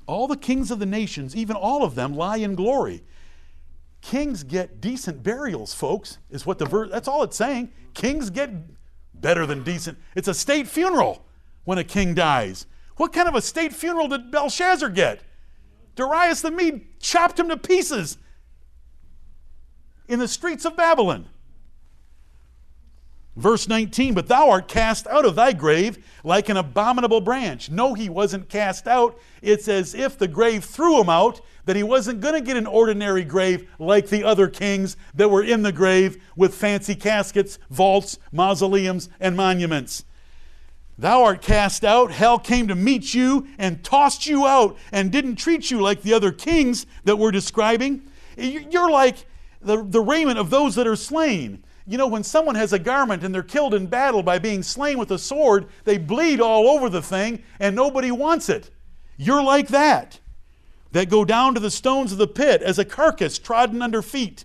All the kings of the nations, even all of them, lie in glory. Kings get decent burials, folks, is what the verse, that's all it's saying. Kings get better than decent. It's a state funeral when a king dies. What kind of a state funeral did Belshazzar get? Darius the Mede chopped him to pieces in the streets of Babylon. Verse 19, but thou art cast out of thy grave like an abominable branch. No, he wasn't cast out. It's as if the grave threw him out, that he wasn't going to get an ordinary grave like the other kings that were in the grave with fancy caskets, vaults, mausoleums, and monuments. Thou art cast out. Hell came to meet you and tossed you out and didn't treat you like the other kings that we're describing. You're like the, the raiment of those that are slain. You know, when someone has a garment and they're killed in battle by being slain with a sword, they bleed all over the thing and nobody wants it. You're like that, that go down to the stones of the pit as a carcass trodden under feet.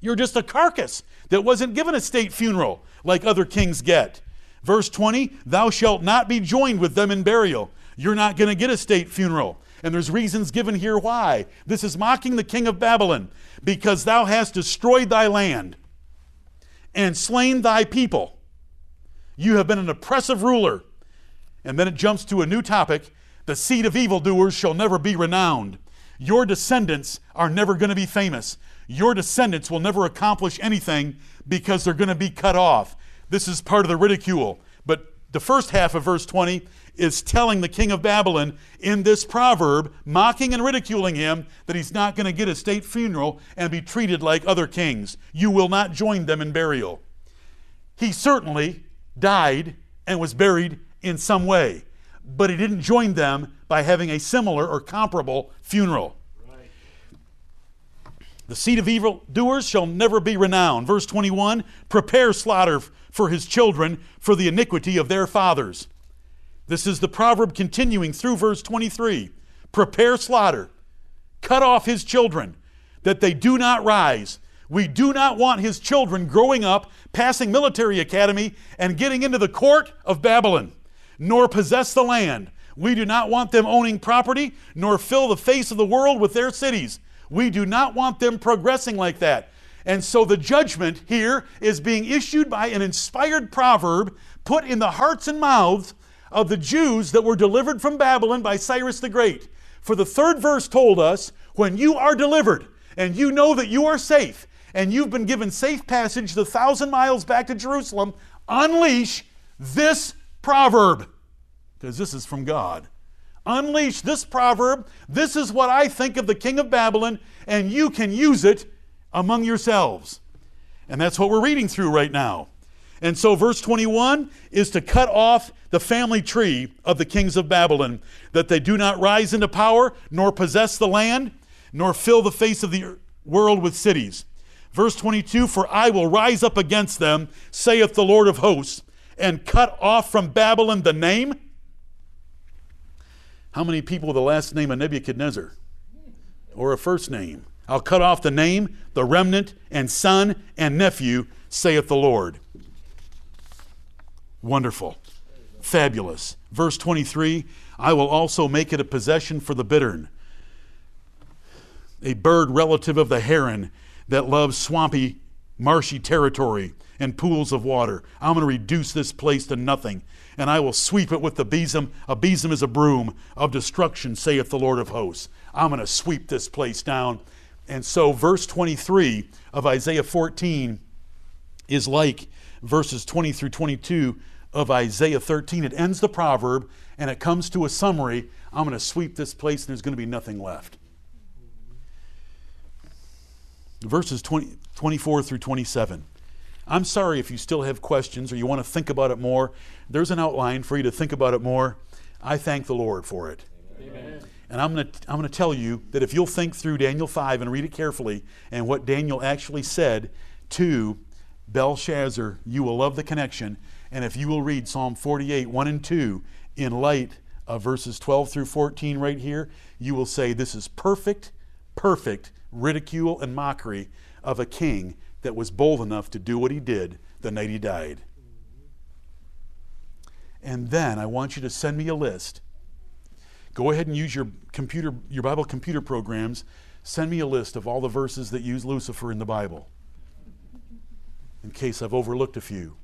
You're just a carcass that wasn't given a state funeral like other kings get. Verse 20, thou shalt not be joined with them in burial. You're not going to get a state funeral. And there's reasons given here why. This is mocking the king of Babylon, because thou hast destroyed thy land and slain thy people. You have been an oppressive ruler. And then it jumps to a new topic the seed of evildoers shall never be renowned. Your descendants are never going to be famous. Your descendants will never accomplish anything because they're going to be cut off. This is part of the ridicule. But the first half of verse 20 is telling the king of Babylon in this proverb, mocking and ridiculing him, that he's not going to get a state funeral and be treated like other kings. You will not join them in burial. He certainly died and was buried in some way, but he didn't join them by having a similar or comparable funeral. The seed of evildoers shall never be renowned. Verse 21 Prepare slaughter for his children for the iniquity of their fathers. This is the proverb continuing through verse 23. Prepare slaughter, cut off his children, that they do not rise. We do not want his children growing up, passing military academy, and getting into the court of Babylon, nor possess the land. We do not want them owning property, nor fill the face of the world with their cities. We do not want them progressing like that. And so the judgment here is being issued by an inspired proverb put in the hearts and mouths of the Jews that were delivered from Babylon by Cyrus the Great. For the third verse told us when you are delivered and you know that you are safe and you've been given safe passage the thousand miles back to Jerusalem, unleash this proverb because this is from God. Unleash this proverb. This is what I think of the king of Babylon, and you can use it among yourselves. And that's what we're reading through right now. And so, verse 21 is to cut off the family tree of the kings of Babylon, that they do not rise into power, nor possess the land, nor fill the face of the world with cities. Verse 22 For I will rise up against them, saith the Lord of hosts, and cut off from Babylon the name. How many people with the last name of Nebuchadnezzar? Or a first name? I'll cut off the name, the remnant, and son and nephew, saith the Lord. Wonderful. Fabulous. Verse 23 I will also make it a possession for the bittern, a bird relative of the heron that loves swampy, marshy territory and pools of water. I'm going to reduce this place to nothing, and I will sweep it with the besom. A besom is a broom of destruction, saith the Lord of hosts. I'm going to sweep this place down. And so, verse 23 of Isaiah 14 is like verses 20 through 22 of Isaiah 13. It ends the proverb and it comes to a summary. I'm going to sweep this place and there's going to be nothing left. Verses 20, 24 through 27. I'm sorry if you still have questions or you want to think about it more. There's an outline for you to think about it more. I thank the Lord for it. Amen. And I'm going to I'm to tell you that if you'll think through Daniel 5 and read it carefully and what Daniel actually said to Belshazzar, you will love the connection. And if you will read Psalm 48, 1 and 2, in light of verses 12 through 14 right here, you will say, This is perfect, perfect ridicule and mockery of a king that was bold enough to do what he did the night he died. And then I want you to send me a list. Go ahead and use your computer, your Bible computer programs. Send me a list of all the verses that use Lucifer in the Bible, in case I've overlooked a few.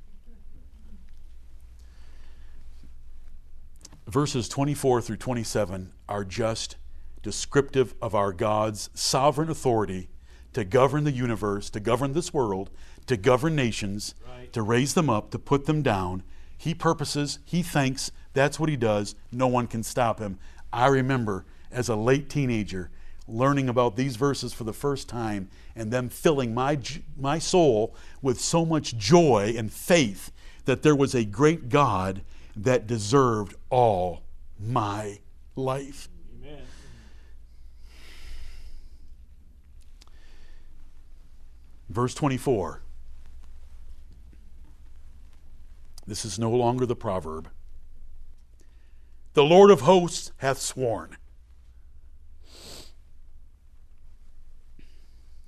Verses 24 through 27 are just descriptive of our God's sovereign authority to govern the universe, to govern this world, to govern nations, right. to raise them up, to put them down. He purposes, he thinks, that's what he does. No one can stop him. I remember as a late teenager learning about these verses for the first time and them filling my, my soul with so much joy and faith that there was a great God that deserved all my life. Verse 24. This is no longer the proverb. The Lord of hosts hath sworn.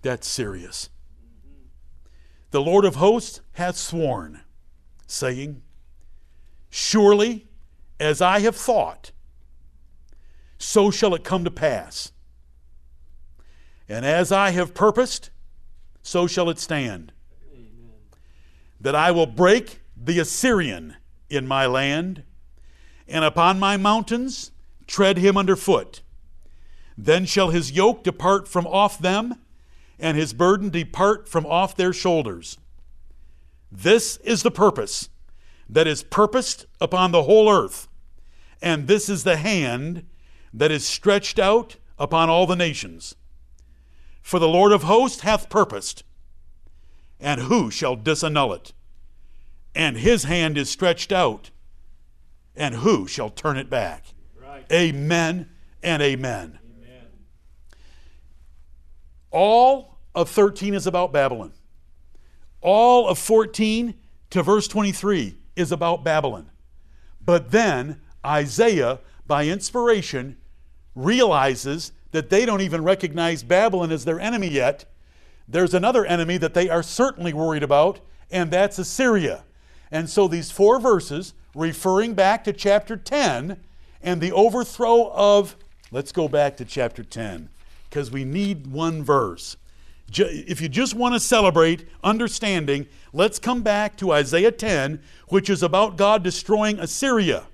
That's serious. The Lord of hosts hath sworn, saying, Surely as I have thought, so shall it come to pass. And as I have purposed, so shall it stand. Amen. That I will break the Assyrian in my land, and upon my mountains tread him under foot. Then shall his yoke depart from off them, and his burden depart from off their shoulders. This is the purpose that is purposed upon the whole earth, and this is the hand that is stretched out upon all the nations. For the Lord of hosts hath purposed, and who shall disannul it? And his hand is stretched out, and who shall turn it back? Right. Amen and amen. amen. All of 13 is about Babylon. All of 14 to verse 23 is about Babylon. But then Isaiah, by inspiration, realizes that they don't even recognize Babylon as their enemy yet. There's another enemy that they are certainly worried about, and that's Assyria. And so these four verses, referring back to chapter 10 and the overthrow of, let's go back to chapter 10, because we need one verse. If you just want to celebrate understanding, let's come back to Isaiah 10, which is about God destroying Assyria.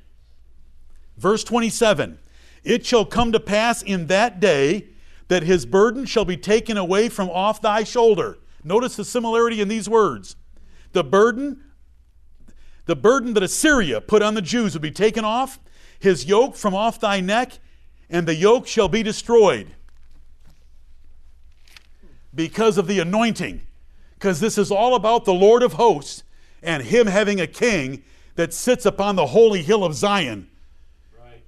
Verse 27 It shall come to pass in that day that his burden shall be taken away from off thy shoulder. Notice the similarity in these words. The burden, the burden that Assyria put on the Jews will be taken off, his yoke from off thy neck, and the yoke shall be destroyed because of the anointing. Because this is all about the Lord of hosts and him having a king that sits upon the holy hill of Zion. Right.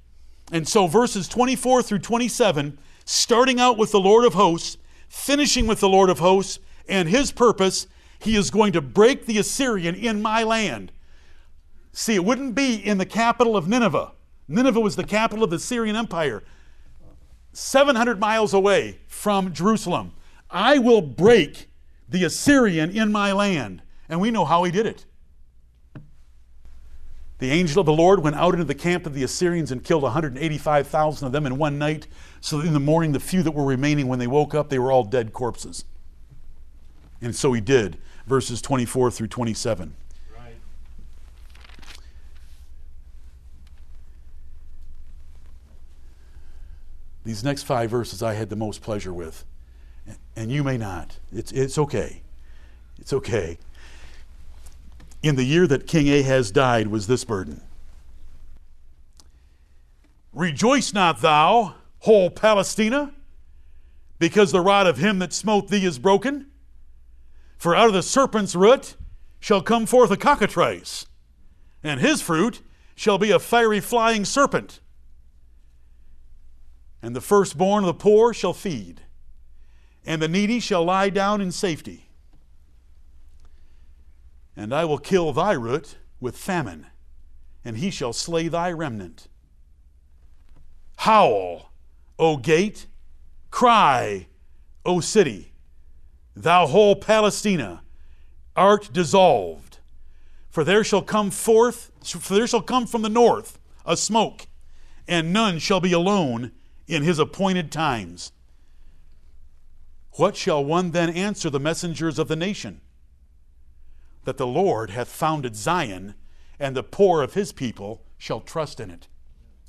And so verses 24 through 27, starting out with the Lord of hosts, finishing with the Lord of hosts and his purpose, he is going to break the Assyrian in my land. See, it wouldn't be in the capital of Nineveh. Nineveh was the capital of the Syrian Empire, 700 miles away from Jerusalem. I will break the Assyrian in my land. And we know how he did it. The angel of the Lord went out into the camp of the Assyrians and killed 185,000 of them in one night. So in the morning, the few that were remaining, when they woke up, they were all dead corpses. And so he did, verses 24 through 27. These next five verses I had the most pleasure with and you may not. It's, it's okay. It's okay. In the year that King Ahaz died was this burden Rejoice not thou, whole Palestina, because the rod of him that smote thee is broken. For out of the serpent's root shall come forth a cockatrice, and his fruit shall be a fiery flying serpent. And the firstborn of the poor shall feed and the needy shall lie down in safety. And I will kill thy root with famine, and he shall slay thy remnant. Howl, O gate, cry, O city, thou whole Palestina, art dissolved. For there shall come forth, for there shall come from the north a smoke, and none shall be alone in his appointed times. What shall one then answer the messengers of the nation? That the Lord hath founded Zion, and the poor of his people shall trust in it.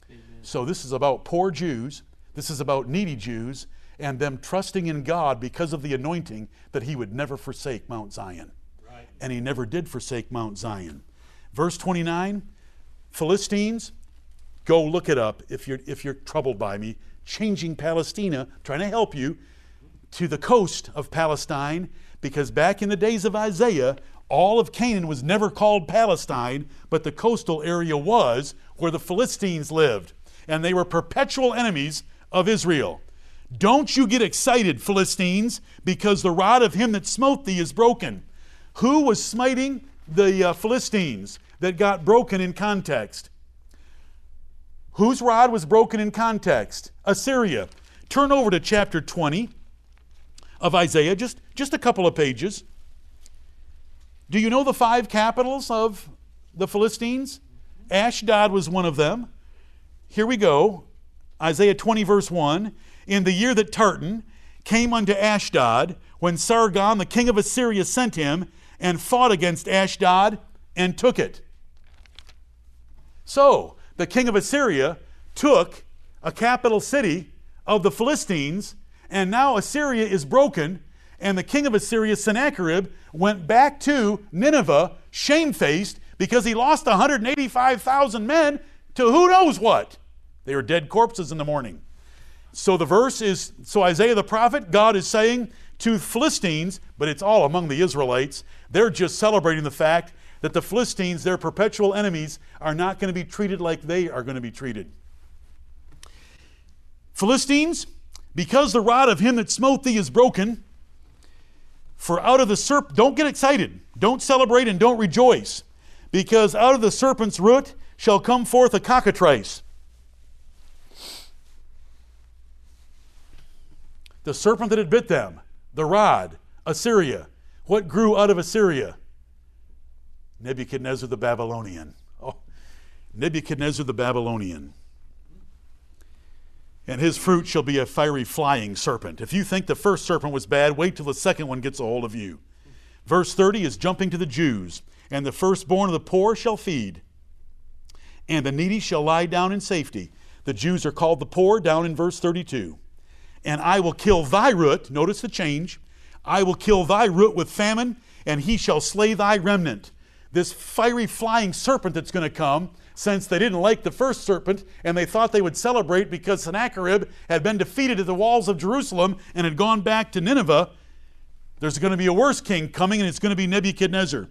Amen. So, this is about poor Jews, this is about needy Jews, and them trusting in God because of the anointing that he would never forsake Mount Zion. Right. And he never did forsake Mount Zion. Verse 29 Philistines, go look it up if you're, if you're troubled by me. Changing Palestina, trying to help you to the coast of Palestine because back in the days of Isaiah, all of Canaan was never called Palestine, but the coastal area was where the Philistines lived. And they were perpetual enemies of Israel. Don't you get excited, Philistines, because the rod of him that smote thee is broken. Who was smiting the uh, Philistines that got broken in context? Whose rod was broken in context? Assyria. Turn over to chapter 20 of Isaiah, just, just a couple of pages. Do you know the five capitals of the Philistines? Ashdod was one of them. Here we go Isaiah 20, verse 1. In the year that Tartan came unto Ashdod, when Sargon, the king of Assyria, sent him and fought against Ashdod and took it. So, the king of Assyria took a capital city of the Philistines and now Assyria is broken, and the king of Assyria, Sennacherib, went back to Nineveh, shamefaced, because he lost 185,000 men to who knows what. They are dead corpses in the morning. So the verse is so Isaiah the prophet, God is saying to Philistines, but it's all among the Israelites, they're just celebrating the fact that the Philistines, their perpetual enemies, are not going to be treated like they are going to be treated. Philistines, because the rod of him that smote thee is broken, For out of the serpent, don't get excited, don't celebrate, and don't rejoice, because out of the serpent's root shall come forth a cockatrice. The serpent that had bit them, the rod, Assyria. What grew out of Assyria? Nebuchadnezzar the Babylonian. Oh, Nebuchadnezzar the Babylonian. And his fruit shall be a fiery flying serpent. If you think the first serpent was bad, wait till the second one gets a hold of you. Verse 30 is jumping to the Jews. And the firstborn of the poor shall feed, and the needy shall lie down in safety. The Jews are called the poor, down in verse 32. And I will kill thy root, notice the change. I will kill thy root with famine, and he shall slay thy remnant this fiery flying serpent that's going to come, since they didn't like the first serpent and they thought they would celebrate because Sennacherib had been defeated at the walls of Jerusalem and had gone back to Nineveh. There's going to be a worse king coming, and it's going to be Nebuchadnezzar.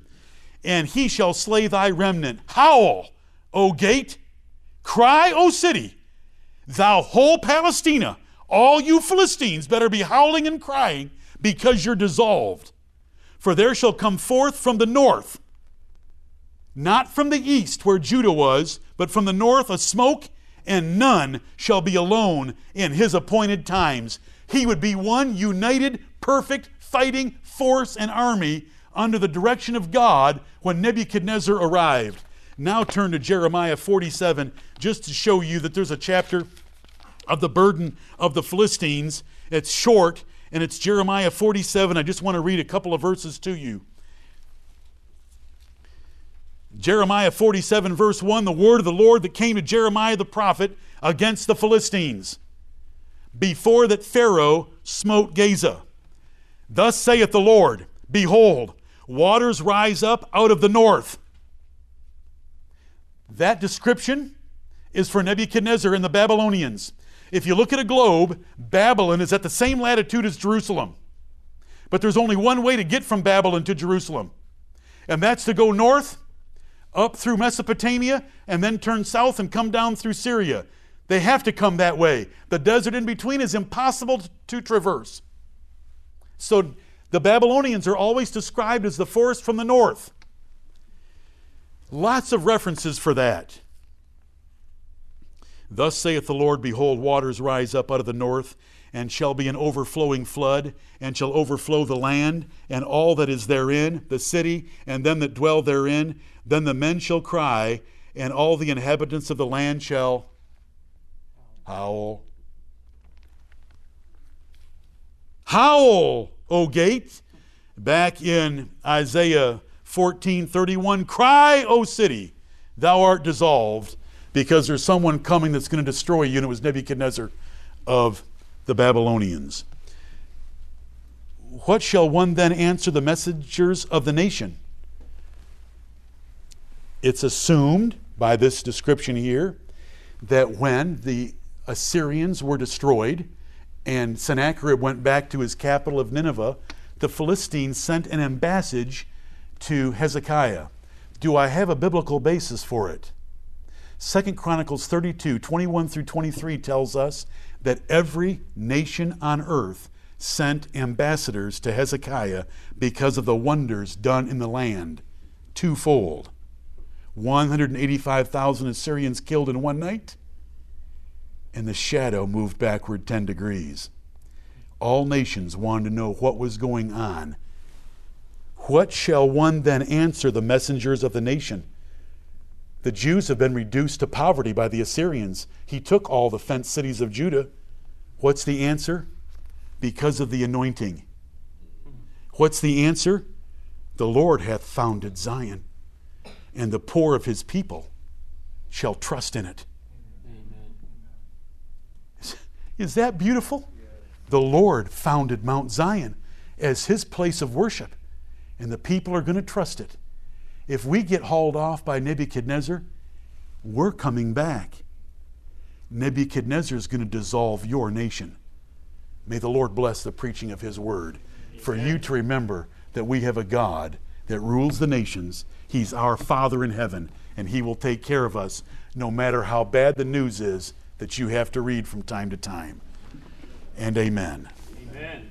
And he shall slay thy remnant. Howl, O gate! Cry, O city! Thou whole Palestina! All you Philistines better be howling and crying because you're dissolved. For there shall come forth from the north not from the east where Judah was, but from the north a smoke, and none shall be alone in his appointed times. He would be one united, perfect, fighting force and army under the direction of God when Nebuchadnezzar arrived. Now turn to Jeremiah 47 just to show you that there's a chapter of the burden of the Philistines. It's short and it's Jeremiah 47. I just want to read a couple of verses to you. Jeremiah 47, verse 1 the word of the Lord that came to Jeremiah the prophet against the Philistines, before that Pharaoh smote Gaza. Thus saith the Lord Behold, waters rise up out of the north. That description is for Nebuchadnezzar and the Babylonians. If you look at a globe, Babylon is at the same latitude as Jerusalem. But there's only one way to get from Babylon to Jerusalem, and that's to go north up through Mesopotamia and then turn south and come down through Syria. They have to come that way. The desert in between is impossible to traverse. So the Babylonians are always described as the forest from the north. Lots of references for that. Thus saith the Lord Behold, waters rise up out of the north, and shall be an overflowing flood, and shall overflow the land, and all that is therein, the city, and them that dwell therein. Then the men shall cry, and all the inhabitants of the land shall howl. Howl, O gate. Back in Isaiah 14:31, cry, O city, thou art dissolved, because there's someone coming that's going to destroy you, and it was Nebuchadnezzar of the Babylonians. What shall one then answer the messengers of the nation? It's assumed by this description here that when the Assyrians were destroyed and Sennacherib went back to his capital of Nineveh, the Philistines sent an ambassage to Hezekiah. Do I have a biblical basis for it? Second Chronicles 32, 21 through 23 tells us that every nation on earth sent ambassadors to Hezekiah because of the wonders done in the land, twofold. 185,000 Assyrians killed in one night, and the shadow moved backward 10 degrees. All nations wanted to know what was going on. What shall one then answer the messengers of the nation? The Jews have been reduced to poverty by the Assyrians. He took all the fenced cities of Judah. What's the answer? Because of the anointing. What's the answer? The Lord hath founded Zion, and the poor of his people shall trust in it. Is, is that beautiful? The Lord founded Mount Zion as his place of worship, and the people are going to trust it if we get hauled off by Nebuchadnezzar, we're coming back. Nebuchadnezzar is going to dissolve your nation. May the Lord bless the preaching of his word for you to remember that we have a God that rules the nations. He's our Father in heaven, and he will take care of us no matter how bad the news is that you have to read from time to time. And amen. Amen.